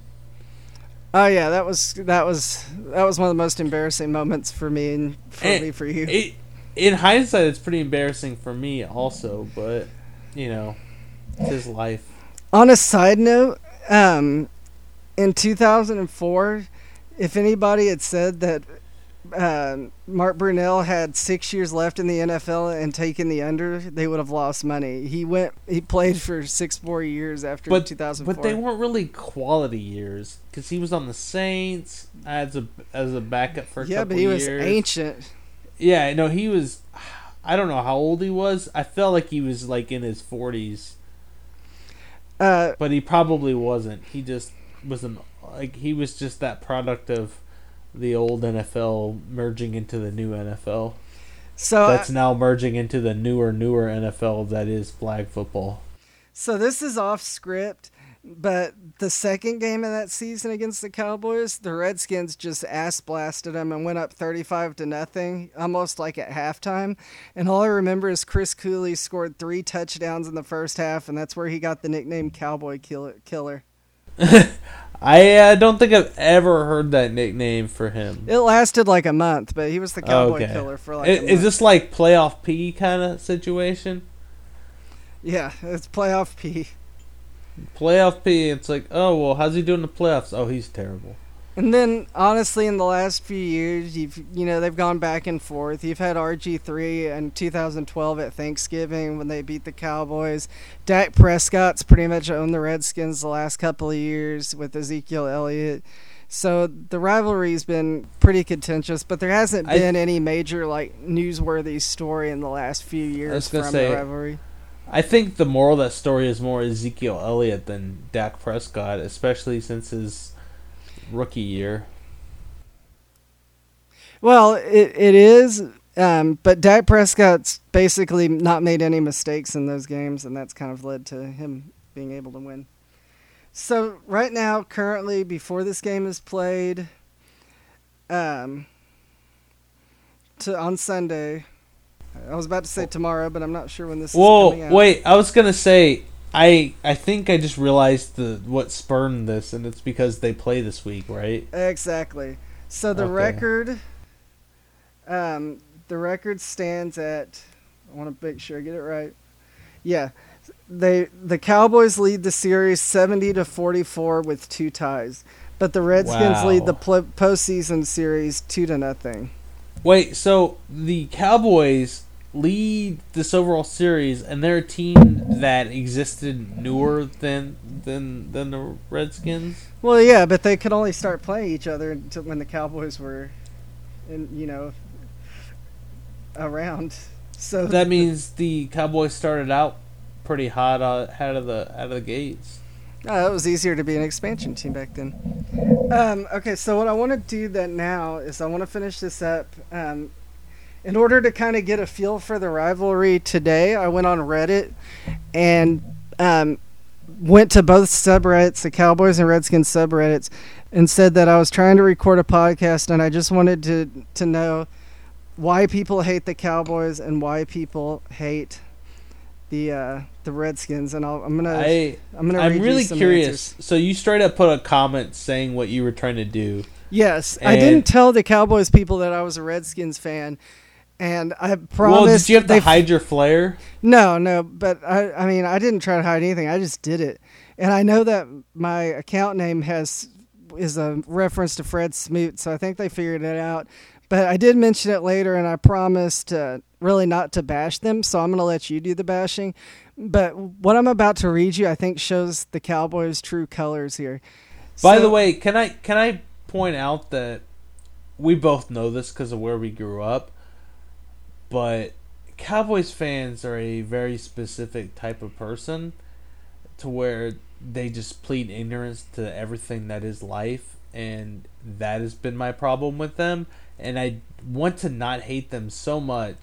Oh yeah, that was that was that was one of the most embarrassing moments for me and for Eh, me for you. It, in hindsight, it's pretty embarrassing for me also, but you know, it's his life. On a side note, um, in 2004, if anybody had said that uh, Mark Brunell had six years left in the NFL and taken the under, they would have lost money. He went, he played for six more years after But 2004. but they weren't really quality years because he was on the Saints as a as a backup for a yeah, couple but he was ancient. Yeah, no, he was. I don't know how old he was. I felt like he was like in his forties, Uh, but he probably wasn't. He just was an like he was just that product of the old NFL merging into the new NFL. so uh, That's now merging into the newer newer NFL that is flag football. So this is off script, but the second game of that season against the Cowboys, the Redskins just ass blasted them and went up 35 to nothing, almost like at halftime. And all I remember is Chris Cooley scored three touchdowns in the first half, and that's where he got the nickname Cowboy Killer. I uh, don't think I've ever heard that nickname for him. It lasted like a month, but he was the Cowboy Okay. Killer for like is, this like playoff P kind of situation? yeah, it's playoff P. Playoff P. It's like, oh well, how's he doing in the playoffs? Oh, he's terrible. And then, honestly, in the last few years, you've you know they've gone back and forth. You've had RG three in 2012 at Thanksgiving when they beat the Cowboys. Dak Prescott's pretty much owned the Redskins the last couple of years with Ezekiel Elliott. So the rivalry's been pretty contentious, but there hasn't I- been any major like newsworthy story in the last few years from say- the rivalry. I think the moral of that story is more Ezekiel Elliott than Dak Prescott, especially since his rookie year. Well, it, it is. Um, but Dak Prescott's basically not made any mistakes in those games, and that's kind of led to him being able to win. So right now, currently, before this game is played, um, to on Sunday. I was about to say tomorrow, but I'm not sure when this is coming Whoa, wait! I was gonna say I I think I just realized the what spurned this, and it's because they play this week, right? Exactly. So the Okay. record, um, the record stands at. I want to make sure I get it right. Yeah, they the Cowboys lead the series seventy to forty four with two ties, but the Redskins lead the Wow. pl- postseason series two to nothing. Wait, so the Cowboys lead this overall series, and they're a team that existed newer than than than the Redskins. Well, yeah, but they could only start playing each other until when the Cowboys were, in you know, around. So That means the Cowboys started out pretty hot uh, out of the out of the gates. Oh, it was easier to be an expansion team back then. Um, okay, so what I want to do that now is I want to finish this up. Um, in order to kind of get a feel for the rivalry today, I went on Reddit and um, went to both subreddits, the Cowboys and Redskins subreddits, and said that I was trying to record a podcast and I just wanted to to know why people hate the Cowboys and why people hate the uh, the Redskins. And I'll, I'm gonna I I'm gonna. I'm really curious. answers. So you straight up put a comment saying what you were trying to do. Yes, I didn't tell the Cowboys people that I was a Redskins fan, and I promised. well, did you have to they- hide your flair? No, no, but I, I mean, I didn't try to hide anything. I just did it, and I know that my account name has is a reference to Fred Smoot, so I think they figured it out. But I did mention it later, and I promised uh, really not to bash them, so I'm going to let you do the bashing. But what I'm about to read you, I think, shows the Cowboys' true colors here. By So- the way, can I can I point out that we both know this because of where we grew up, but Cowboys fans are a very specific type of person, to where they just plead ignorance to everything that is life, and that has been my problem with them. And I want to not hate them so much,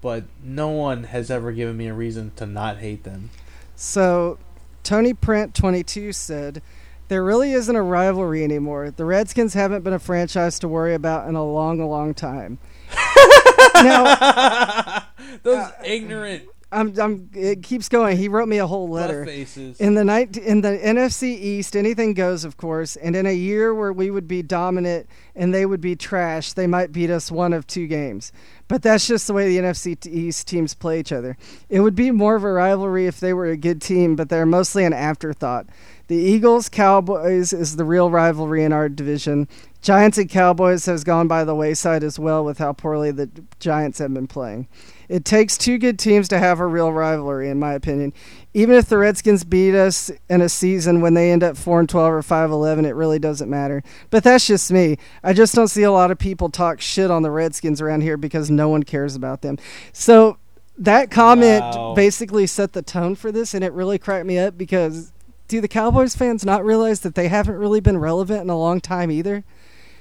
but no one has ever given me a reason to not hate them. So, Tony Print 22 said, There really isn't a rivalry anymore. The Redskins haven't been a franchise to worry about in a long, long time. now, Those uh, ignorant I'm, I'm, it keeps going. He wrote me a whole letter. faces. In the night, in the NFC East, anything goes, of course. And in a year where we would be dominant and they would be trash, they might beat us one of two games. But that's just the way the NFC East teams play each other. It would be more of a rivalry if they were a good team, but they're mostly an afterthought. The Eagles Cowboys is the real rivalry in our division. Giants and Cowboys has gone by the wayside as well with how poorly the Giants have been playing. It takes two good teams to have a real rivalry, in my opinion. Even if the Redskins beat us in a season when they end up four and twelve or five eleven, it really doesn't matter. But that's just me. I just don't see a lot of people talk shit on the Redskins around here because no one cares about them. So that comment Wow. basically set the tone for this, and it really cracked me up because do the Cowboys fans not realize that they haven't really been relevant in a long time either?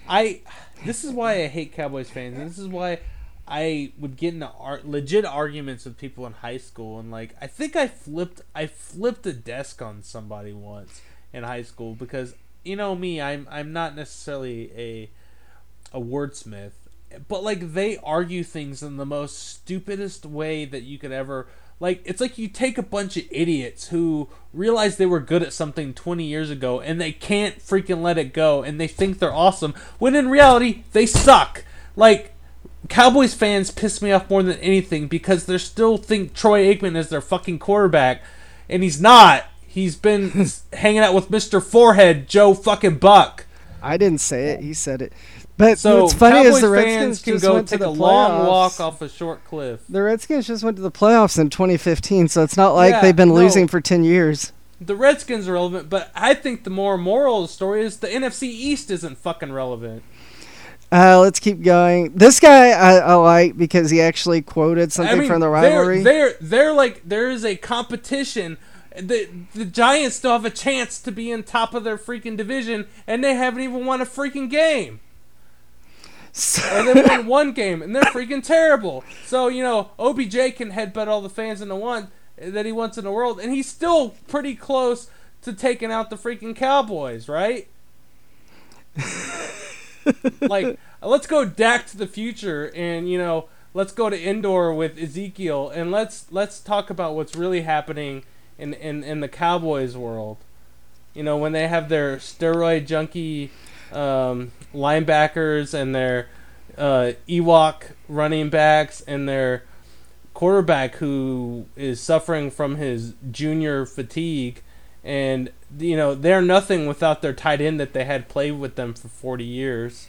I this is why I hate Cowboys fans. And this is why I would get into legit arguments with people in high school and like I think I flipped I flipped a desk on somebody once in high school because you know me I'm I'm not necessarily a a wordsmith but like they argue things in the most stupidest way that you could ever like it's like you take a bunch of idiots who realize they were good at something 20 years ago and they can't freaking let it go and they think they're awesome when in reality they suck like Cowboys fans piss me off more than anything because they still think Troy Aikman is their fucking quarterback and he's not he's been hanging out with Mr. Forehead Joe fucking Buck I didn't say it; he said it. But so what's funny Cowboys is the fans Redskins can just go went to take the a long walk off a short cliff. The Redskins just went to the playoffs in 2015, so it's not like Yeah, they've been no. losing for 10 years. The Redskins are relevant, but I think the more moral of the story is the NFC East isn't fucking relevant. Uh, let's keep going. This guy I, I like because he actually quoted something I mean, from the they're- rivalry. They're, they're like there is a competition. The the Giants still have a chance to be in top of their freaking division, and they haven't even won a freaking game. or they won one game and they're freaking terrible. So you know, OBJ can headbutt all the fans into one eh, that he wants in the world, and he's still pretty close to taking out the freaking Cowboys, right? like, let's go Dak to the future, and you know, let's go to indoor with Ezekiel, and let's let's talk about what's really happening in in in the Cowboys world. You know, when they have their steroid junkie um, linebackers and their uh, Ewok running backs and their quarterback who is suffering from his junior fatigue. And you know they're nothing without their tight end that they had played with them for 40 years.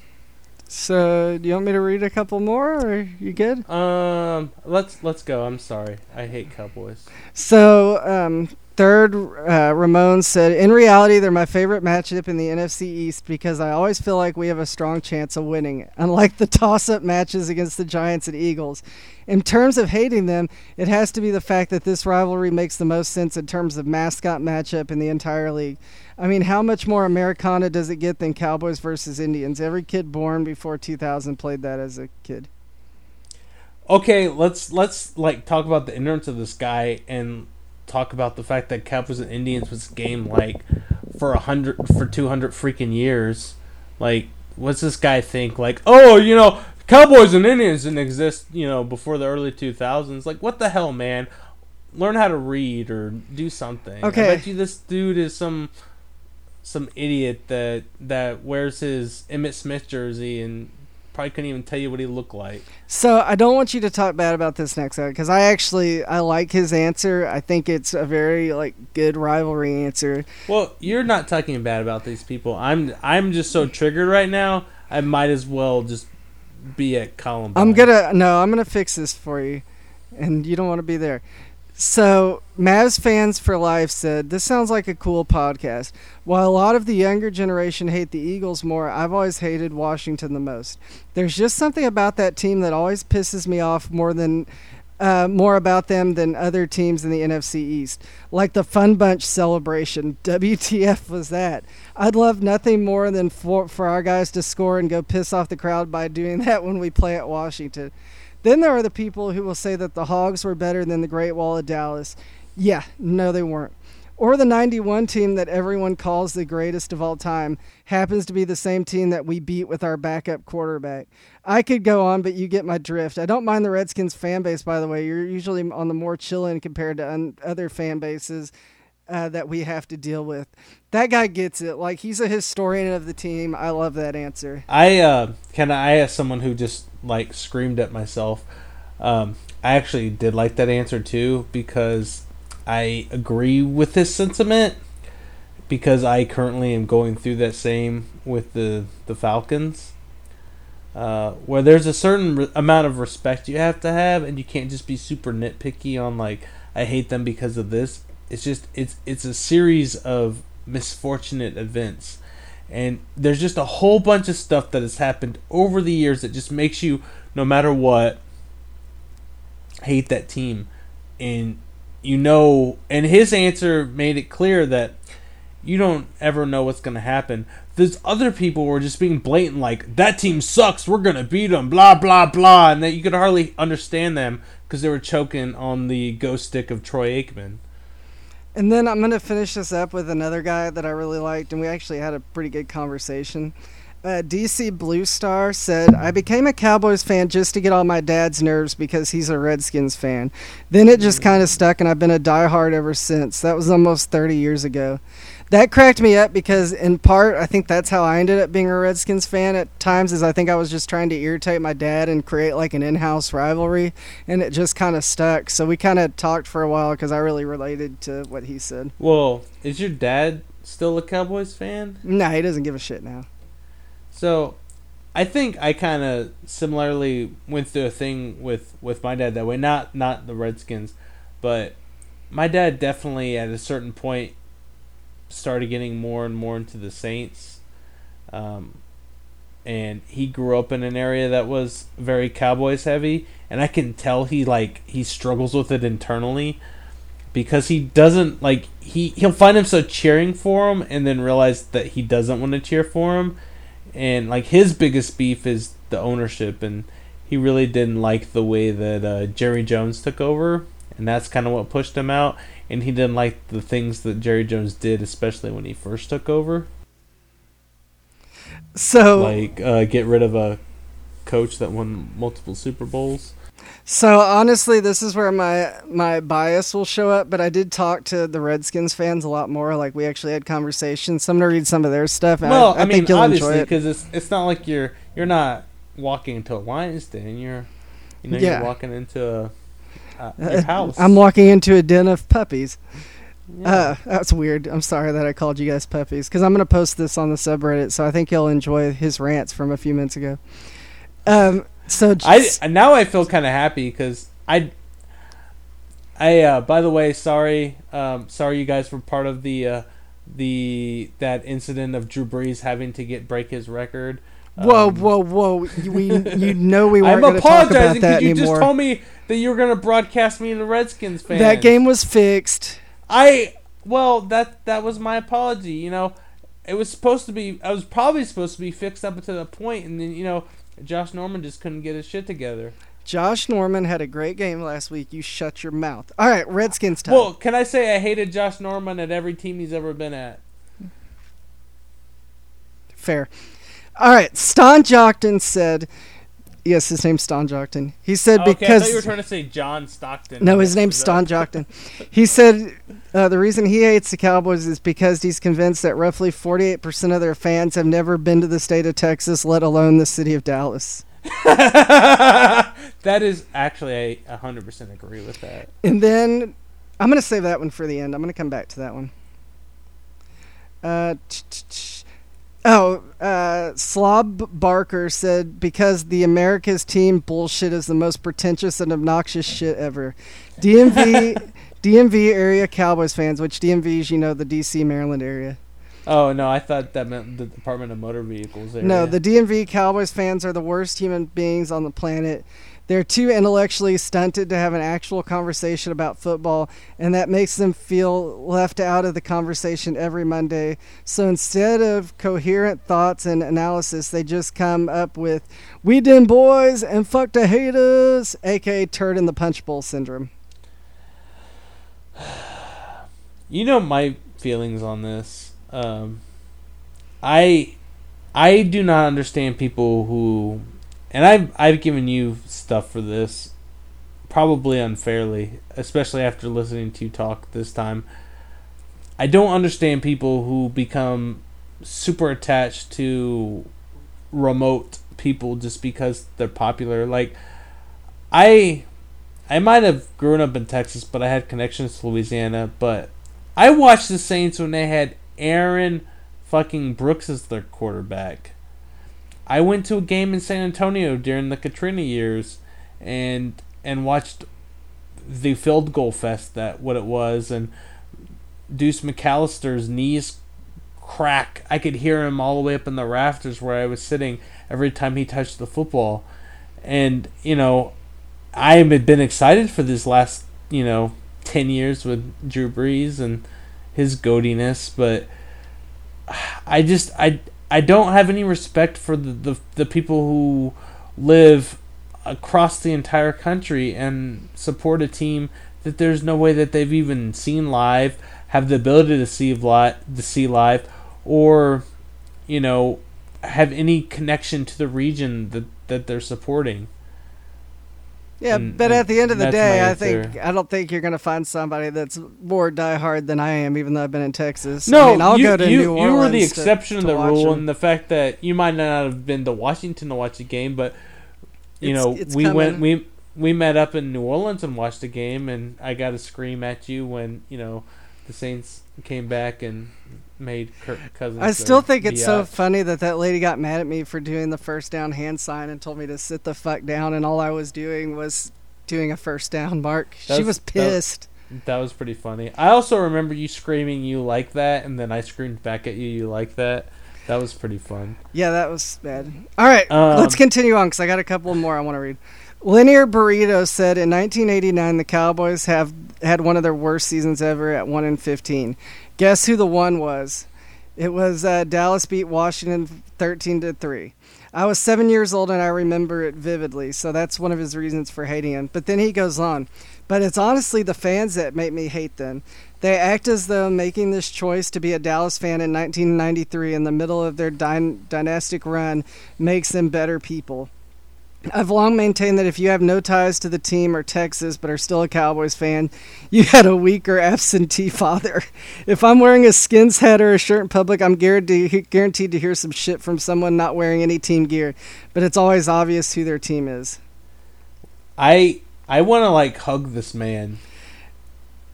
So do you want me to read a couple more or you good? Um let's let's go. I'm sorry. I hate cowboys. So um Third, uh, Ramon said, In reality, they're my favorite matchup in the NFC East because I always feel like we have a strong chance of winning, unlike the toss up matches against the Giants and Eagles. In terms of hating them, it has to be the fact that this rivalry makes the most sense in terms of mascot matchup in the entire league. I mean, how much more Americana does it get than Cowboys versus Indians? Every kid born before 2000 played that as a kid. Okay, let's let's like talk about the ignorance of this guy and talk about the fact that Cowboys and Indians was game like for a hundred for two hundred freaking years. Like, what's this guy think? Like, oh, you know, Cowboys and Indians didn't exist, you know, before the early two thousands. Like, what the hell, man? Learn how to read or do something. Okay. I bet you this dude is some some idiot that that wears his Emmitt Smith jersey and probably couldn't even tell you what he looked like. So I don't want you to talk bad about this next guy because I actually I like his answer. I think it's a very like good rivalry answer. Well, you're not talking bad about these people. I'm I'm just so triggered right now. I might as well just be at Columbine. I'm gonna no, I'm gonna fix this for you, and you don't want to be there. So, Mavs fans for life said, This sounds like a cool podcast. While a lot of the younger generation hate the Eagles more, I've always hated Washington the most. There's just something about that team that always pisses me off more than. Uh, more about them than other teams in the NFC East, like the Fun Bunch celebration. WTF was that? I'd love nothing more than for, for our guys to score and go piss off the crowd by doing that when we play at Washington. Then there are the people who will say that the Hogs were better than the Great Wall of Dallas. Yeah, no, they weren't. Or the 91 team that everyone calls the greatest of all time happens to be the same team that we beat with our backup quarterback. I could go on, but you get my drift. I don't mind the Redskins fan base, by the way. You're usually on the more chillin' compared to un- other fan bases uh, that we have to deal with. That guy gets it. Like he's a historian of the team. I love that answer. I uh, can I ask someone who just like screamed at myself. Um, I actually did like that answer too because I agree with this sentiment because I currently am going through that same with the the Falcons. Uh, where there's a certain re- amount of respect you have to have, and you can't just be super nitpicky on like I hate them because of this. It's just it's it's a series of misfortunate events. And there's just a whole bunch of stuff that has happened over the years that just makes you no matter what hate that team. And you know and his answer made it clear that you don't ever know what's going to happen. There's other people who are just being blatant like that team sucks. We're going to beat them blah blah blah. And that you could hardly understand them because they were choking on the ghost stick of troy aikman and then I'm going to finish this up with another guy that I really liked, and we actually had a pretty good conversation. Uh, DC Blue Star said, I became a Cowboys fan just to get on my dad's nerves because he's a Redskins fan. Then it just kind of stuck, and I've been a diehard ever since. That was almost 30 years ago that cracked me up because in part I think that's how I ended up being a Redskins fan at times is I think I was just trying to irritate my dad and create like an in-house rivalry and it just kind of stuck. So we kind of talked for a while cuz I really related to what he said. Well, is your dad still a Cowboys fan? No, nah, he doesn't give a shit now. So, I think I kind of similarly went through a thing with with my dad that way. Not not the Redskins, but my dad definitely at a certain point started getting more and more into the Saints. Um, and he grew up in an area that was very Cowboys heavy, and I can tell he like he struggles with it internally because he doesn't like he he'll find himself cheering for him and then realize that he doesn't want to cheer for him, and like his biggest beef is the ownership, and he really didn't like the way that uh, Jerry Jones took over, and that's kind of what pushed him out. And he didn't like the things that Jerry Jones did, especially when he first took over. So like uh, get rid of a coach that won multiple Super Bowls. So honestly, this is where my my bias will show up. But I did talk to the Redskins fans a lot more. Like we actually had conversations. So I'm gonna read some of their stuff. Well, I, I, I mean, obviously, because it's it's not like you're you're not walking into a Lions den. You're you know yeah. you're walking into a, uh, your house. I'm walking into a den of puppies. Yeah. Uh, that's weird. I'm sorry that I called you guys puppies because I'm gonna post this on the subreddit. So I think you'll enjoy his rants from a few minutes ago. Um, so just, I now I feel kind of happy because I. I uh, by the way, sorry, um, sorry you guys were part of the uh, the that incident of Drew Brees having to get break his record. Whoa, um, whoa, whoa! We you know we weren't going to talk about that you anymore. You just told me that you were going to broadcast me the Redskins fan. That game was fixed. I well that that was my apology. You know, it was supposed to be. I was probably supposed to be fixed up to the point, and then you know Josh Norman just couldn't get his shit together. Josh Norman had a great game last week. You shut your mouth. All right, Redskins time. Well, can I say I hated Josh Norman at every team he's ever been at? Fair. All right, Ston Jockton said Yes, his name's Ston Jockton. He said okay, because I thought you were trying to say John Stockton. No, his name's Ston Jockton. He said uh, the reason he hates the Cowboys is because he's convinced that roughly 48% of their fans have never been to the state of Texas, let alone the city of Dallas. that is actually I 100% agree with that. And then I'm going to save that one for the end. I'm going to come back to that one. Uh, Oh, uh, Slob Barker said because the America's team bullshit is the most pretentious and obnoxious shit ever. DMV, DMV area Cowboys fans, which DMV is you know the DC Maryland area. Oh no, I thought that meant the Department of Motor Vehicles area. No, the DMV Cowboys fans are the worst human beings on the planet. They're too intellectually stunted to have an actual conversation about football, and that makes them feel left out of the conversation every Monday. So instead of coherent thoughts and analysis, they just come up with, We did boys and fuck the haters, aka turd in the punch bowl syndrome. You know my feelings on this. Um, I I do not understand people who and I've I've given you stuff for this, probably unfairly, especially after listening to you talk this time. I don't understand people who become super attached to remote people just because they're popular. Like I I might have grown up in Texas, but I had connections to Louisiana, but I watched the Saints when they had Aaron fucking Brooks as their quarterback. I went to a game in San Antonio during the Katrina years, and and watched the field goal fest that what it was, and Deuce McAllister's knees crack. I could hear him all the way up in the rafters where I was sitting every time he touched the football, and you know, I have been excited for this last you know ten years with Drew Brees and his goadiness, but I just I I don't have any respect for the, the, the people who live across the entire country and support a team that there's no way that they've even seen live, have the ability to see live, to see live, or you know, have any connection to the region that that they're supporting. Yeah, and, but at the end of the day, I think I don't think you're going to find somebody that's more diehard than I am, even though I've been in Texas. No, I mean, I'll you, go to you, New Orleans. You were the exception to, to the rule, and the fact that you might not have been to Washington to watch a game, but you it's, know, it's we coming. went we we met up in New Orleans and watched the game, and I got to scream at you when you know the Saints came back and made Kirk Cousins. I still think it's so funny that that lady got mad at me for doing the first down hand sign and told me to sit the fuck down, and all I was doing was doing a first down mark. That she was, pissed. That, that, was pretty funny. I also remember you screaming you like that, and then I screamed back at you you like that. That was pretty fun. Yeah, that was bad. All right, um, let's continue on because I got a couple more I want to read. Linear Burrito said in 1989 the Cowboys have had one of their worst seasons ever at one in 15. Guess who the one was? It was uh, Dallas beat Washington 13 to three. I was seven years old and I remember it vividly, so that's one of his reasons for hating him. But then he goes on, but it's honestly the fans that make me hate them. They act as though making this choice to be a Dallas fan in 1993 in the middle of their dy- dynastic run makes them better people. I've long maintained that if you have no ties to the team or Texas but are still a Cowboys fan, you had a weak or absentee father. If I'm wearing a skins hat or a shirt in public, I'm guaranteed guaranteed to hear some shit from someone not wearing any team gear, but it's always obvious who their team is. I I want to like hug this man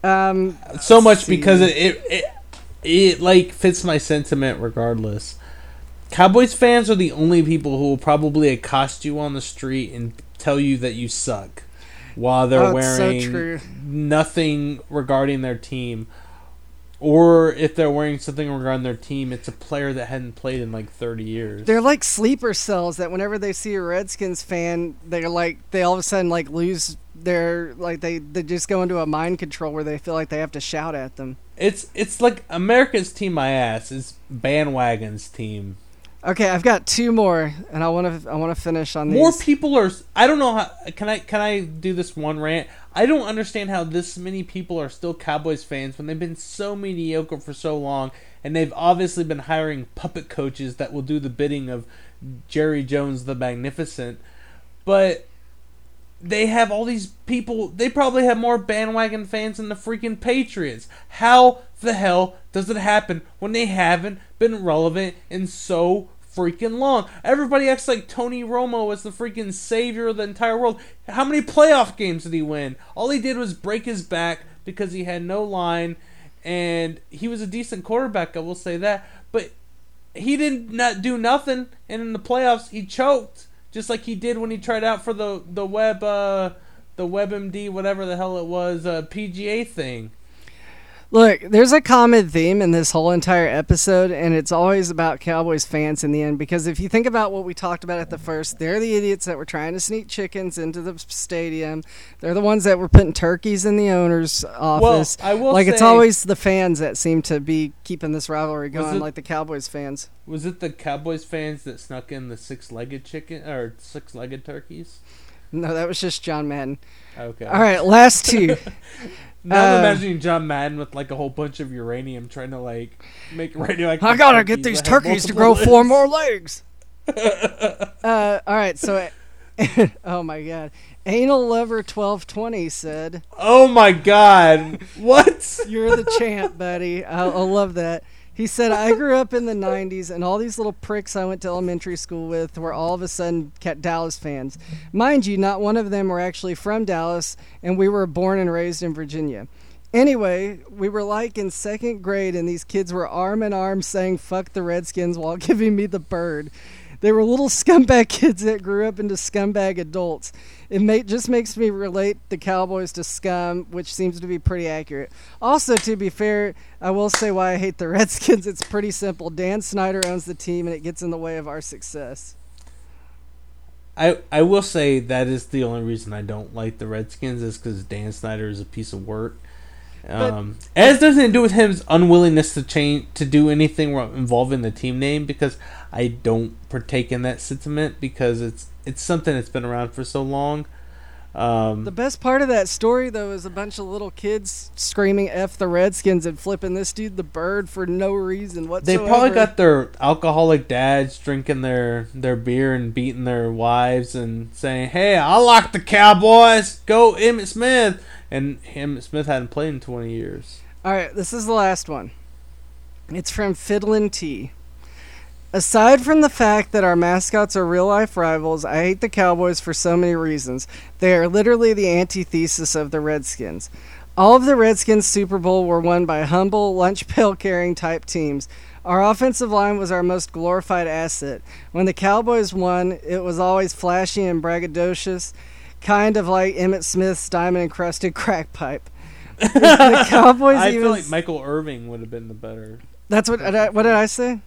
Um, so much see. because it, it it it like fits my sentiment regardless. Cowboys fans are the only people who will probably accost you on the street and tell you that you suck while they're Oh, it's so wearing nothing regarding their team. Or if they're wearing something regarding their team, it's a player that hadn't played in like 30 years. They're like sleeper cells that whenever they see a Redskins fan, they're like they all of a sudden like lose their like they they just go into a mind control where they feel like they have to shout at them. It's it's like America's team my ass is bandwagon's team. Okay, I've got two more, and I want to I want to finish on these. More people are. I don't know how. Can I can I do this one rant? I don't understand how this many people are still Cowboys fans when they've been so mediocre for so long, and they've obviously been hiring puppet coaches that will do the bidding of Jerry Jones the Magnificent. But they have all these people. They probably have more bandwagon fans than the freaking Patriots. How the hell does it happen when they haven't been relevant in so freaking long? Everybody acts like Tony Romo was the freaking savior of the entire world. How many playoff games did he win? All he did was break his back because he had no line, and he was a decent quarterback. I will say that, but he did not do nothing, and in the playoffs he choked, just like he did when he tried out for the the web uh, the WebMD whatever the hell it was uh, PGA thing. Look, there's a common theme in this whole entire episode, and it's always about Cowboys fans in the end. Because if you think about what we talked about at the first, they're the idiots that were trying to sneak chickens into the stadium. They're the ones that were putting turkeys in the owner's office. Well, I will like it's always the fans that seem to be keeping this rivalry going, it- like the Cowboys fans. Was it the Cowboys fans that snuck in the six-legged chicken or six-legged turkeys? No, that was just John Madden. Okay. All right, last two. Now I'm Uh, imagining John Madden with like a whole bunch of uranium trying to like make radioactive. I gotta get these turkeys to grow four more legs. uh, all right, so, oh my god, anal lover twelve twenty said, Oh my god! What? "You're the champ, buddy." I, I love that. He said, "I grew up in the '90s, and all these little pricks I went to elementary school with were all of a sudden Dallas fans. Mind you, not one of them were actually from Dallas, and we were born and raised in Virginia." Anyway, we were like in second grade, and these kids were arm in arm saying "fuck the Redskins" while giving me the bird. They were little scumbag kids that grew up into scumbag adults. It may, just makes me relate the Cowboys to scum, which seems to be pretty accurate. Also, to be fair, I will say why I hate the Redskins. It's pretty simple. Dan Snyder owns the team, and it gets in the way of our success. I I will say that is the only reason I don't like the Redskins is because Dan Snyder is a piece of work. Um, has nothing to do with his unwillingness to change to do anything involving the team name because I don't partake in that sentiment because it's it's something that's been around for so long. Um, The best part of that story, though, is a bunch of little kids screaming "F the Redskins" and flipping this dude the bird for no reason whatsoever. they probably got their alcoholic dads drinking their their beer and beating their wives and saying, "Hey, I like the Cowboys. Go Emmitt Smith." And Emmitt Smith hadn't played in twenty years. All right, this is the last one. It's from Fiddlin' T. Aside from the fact that our mascots are real life rivals, I hate the Cowboys for so many reasons. They are literally the antithesis of the Redskins. All of the Redskins' Super Bowl were won by humble, lunch pail carrying type teams. Our offensive line was our most glorified asset. When the Cowboys won, it was always flashy and braggadocious, kind of like Emmitt Smith's diamond encrusted crack pipe. The Cowboys I even feel like Michael Irvin would have been the better. that's what I, what did I say?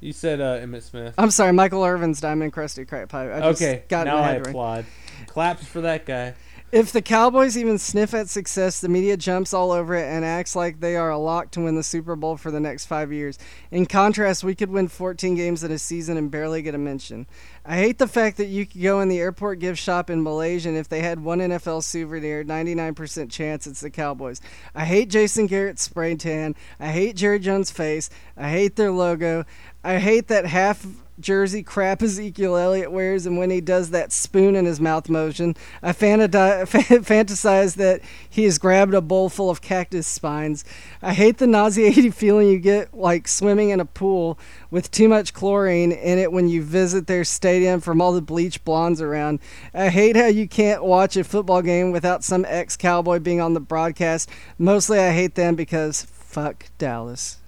You said uh, Emmitt Smith. I'm sorry, Michael Irvin's diamond encrusted crack pipe. I just okay, got now I right. applaud. Claps for that guy. If the Cowboys even sniff at success, the media jumps all over it and acts like they are a lock to win the Super Bowl for the next five years. In contrast, we could win 14 games in a season and barely get a mention. I hate the fact that you could go in the airport gift shop in Malaysia and if they had one NFL souvenir, 99% chance it's the Cowboys. I hate Jason Garrett's spray tan. I hate Jerry Jones' face. I hate their logo. I hate that half jersey crap Ezekiel Elliott wears, and when he does that spoon in his mouth motion, I fantasize that he has grabbed a bowl full of cactus spines. I hate the nauseating feeling you get like swimming in a pool with too much chlorine in it when you visit their stadium from all the bleach blondes around. I hate how you can't watch a football game without some ex cowboy being on the broadcast. Mostly, I hate them because fuck Dallas.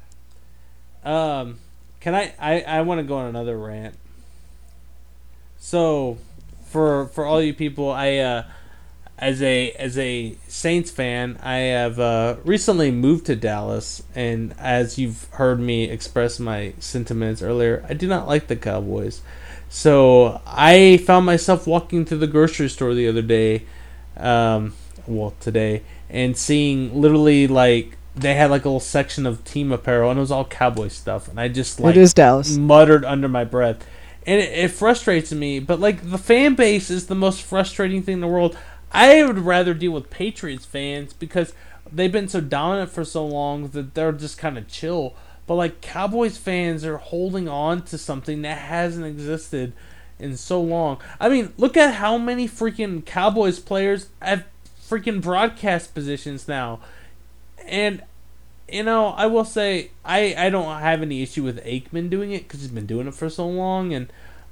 Um can I? I, I want to go on another rant. So, for for all you people, I uh, as a as a Saints fan, I have uh, recently moved to Dallas, and as you've heard me express my sentiments earlier, I do not like the Cowboys. So I found myself walking through the grocery store the other day, um, well today, and seeing literally like they had like a little section of team apparel and it was all cowboy stuff and i just like it is dallas. muttered under my breath. And it, it, frustrates me but like the fan base is the most frustrating thing in the world. I would rather deal with patriots fans because they've been so dominant for so long that they're just kind of chill. But like cowboys fans are holding on to something that hasn't existed in so long. I mean look at how many freaking cowboys players have freaking broadcast positions now and you know, I will say I I don't have any issue with Aikman doing it because he's been doing it for so long, and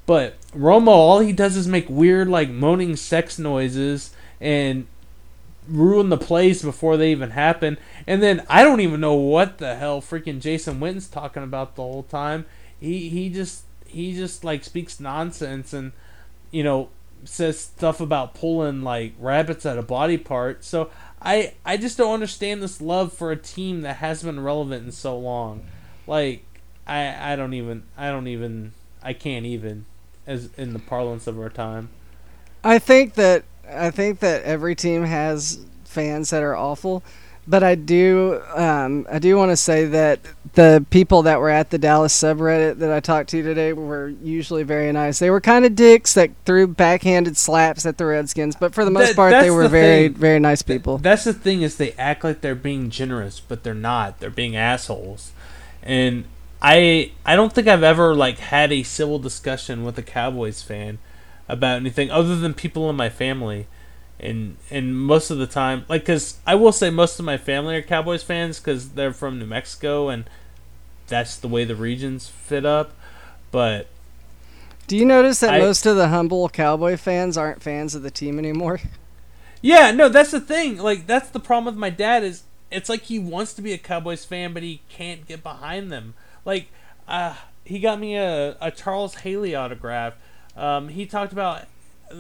but Romo, all he does is make weird like moaning sex noises and ruin the plays before they even happen. And then I don't even know what the hell freaking Jason Witten's talking about the whole time. He he just he just like speaks nonsense and you know says stuff about pulling like rabbits out of body parts. So I I just don't understand this love for a team that has been relevant in so long. Like I I don't even I don't even I can't even as in the parlance of our time. I think that I think that every team has fans that are awful. But I do, um, I do want to say that the people that were at the Dallas subreddit that I talked to today were usually very nice. They were kind of dicks that threw backhanded slaps at the Redskins, but for the most that, part, they were the very, thing. very nice people. That's the thing is they act like they're being generous, but they're not. They're being assholes, and I, I don't think I've ever like had a civil discussion with a Cowboys fan about anything other than people in my family and and most of the time like because i will say most of my family are cowboys fans because they're from new mexico and that's the way the regions fit up but do you notice that I, most of the humble cowboy fans aren't fans of the team anymore? Yeah no that's the thing like that's the problem with my dad is it's like he wants to be a cowboys fan but he can't get behind them. Like uh, he got me a, a charles haley autograph. Um, he talked about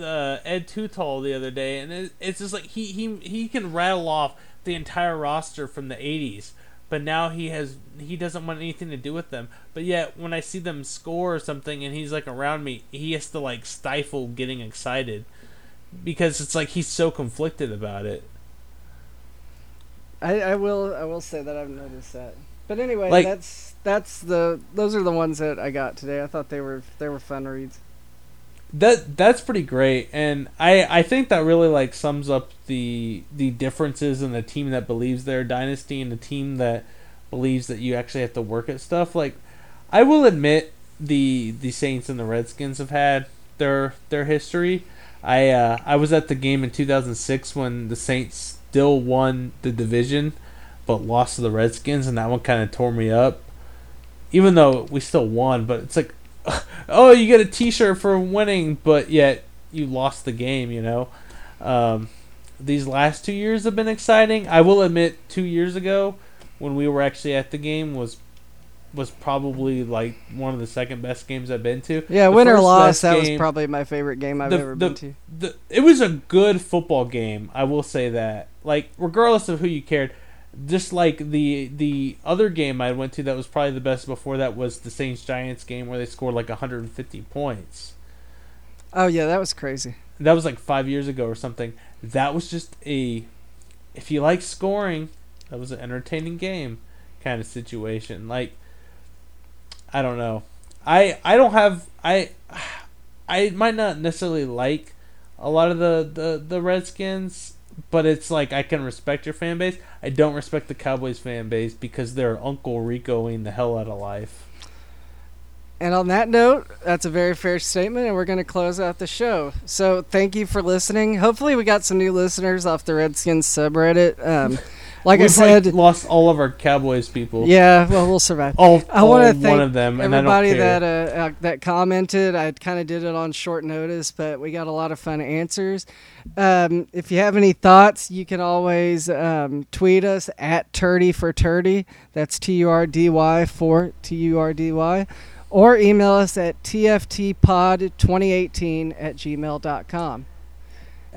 uh, Ed Too Tall the other day, and it, it's just like he, he he can rattle off the entire roster from the '80s, but now he has he doesn't want anything to do with them. But yet, when I see them score or something, and he's like around me, he has to like stifle getting excited because it's like he's so conflicted about it. I, I will I will say that I've noticed that. But anyway, like, that's that's the those are the ones that I got today. I thought they were they were fun reads that that's pretty great and i i think that really like sums up the the differences in the team that believes they're a dynasty and the team that believes that you actually have to work at stuff. Like i will admit the the saints and the redskins have had their their history. I uh i was at the game in 2006 when the saints still won the division but lost to the redskins and that one kind of tore me up. Even though we still won but it's like oh, you get a T-shirt for winning, but yet you lost the game. You know, um, these last two years have been exciting. I will admit, two years ago, when we were actually at the game, was was probably like one of the second best games I've been to. Yeah, the win or loss, that game, was probably my favorite game I've the, ever the, been to. The, it was a good football game. I will say that. Like, regardless of who you cared, just like the the other game I went to that was probably the best before that was the Saints Giants game where they scored like 150 points. Oh yeah, that was crazy. That was like 5 years ago or something. That was just a if you like scoring, that was an entertaining game kind of situation. Like I don't know. I I don't have I I might not necessarily like a lot of the, the, the Redskins, but it's like I can respect your fan base. I don't respect the Cowboys fan base because they're Uncle Ricoing the hell out of life. And on that note, that's a very fair statement, and we're going to close out the show. So thank you for listening. Hopefully, we got some new listeners off the Redskins subreddit. Um, like We've I said, like lost all of our Cowboys people. yeah, well, we'll survive. all, I want to thank one of them, and I don't everybody that uh, uh, that commented. I kind of did it on short notice, but we got a lot of fun answers. Um, if you have any thoughts, you can always um, tweet us at Turdy for Turdy. That's T U R D Y for T U R D Y, or email us at tftpod2018 at gmail.com.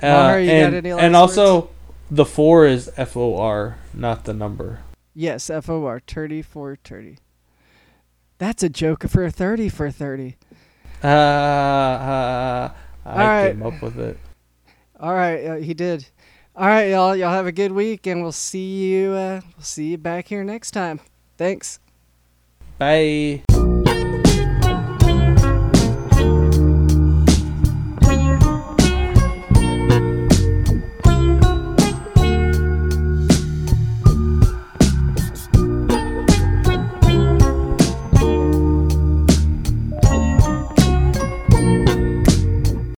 Uh, got and, and also, the four is F O R, not the number. Yes, F O R Turdy for Turdy. That's a joke for a thirty for thirty. Uh, uh, I right. came up with it. All right, uh, he did. All right, y'all. Y'all have a good week, and we'll see you. Uh, we'll see you back here next time. Thanks. Bye.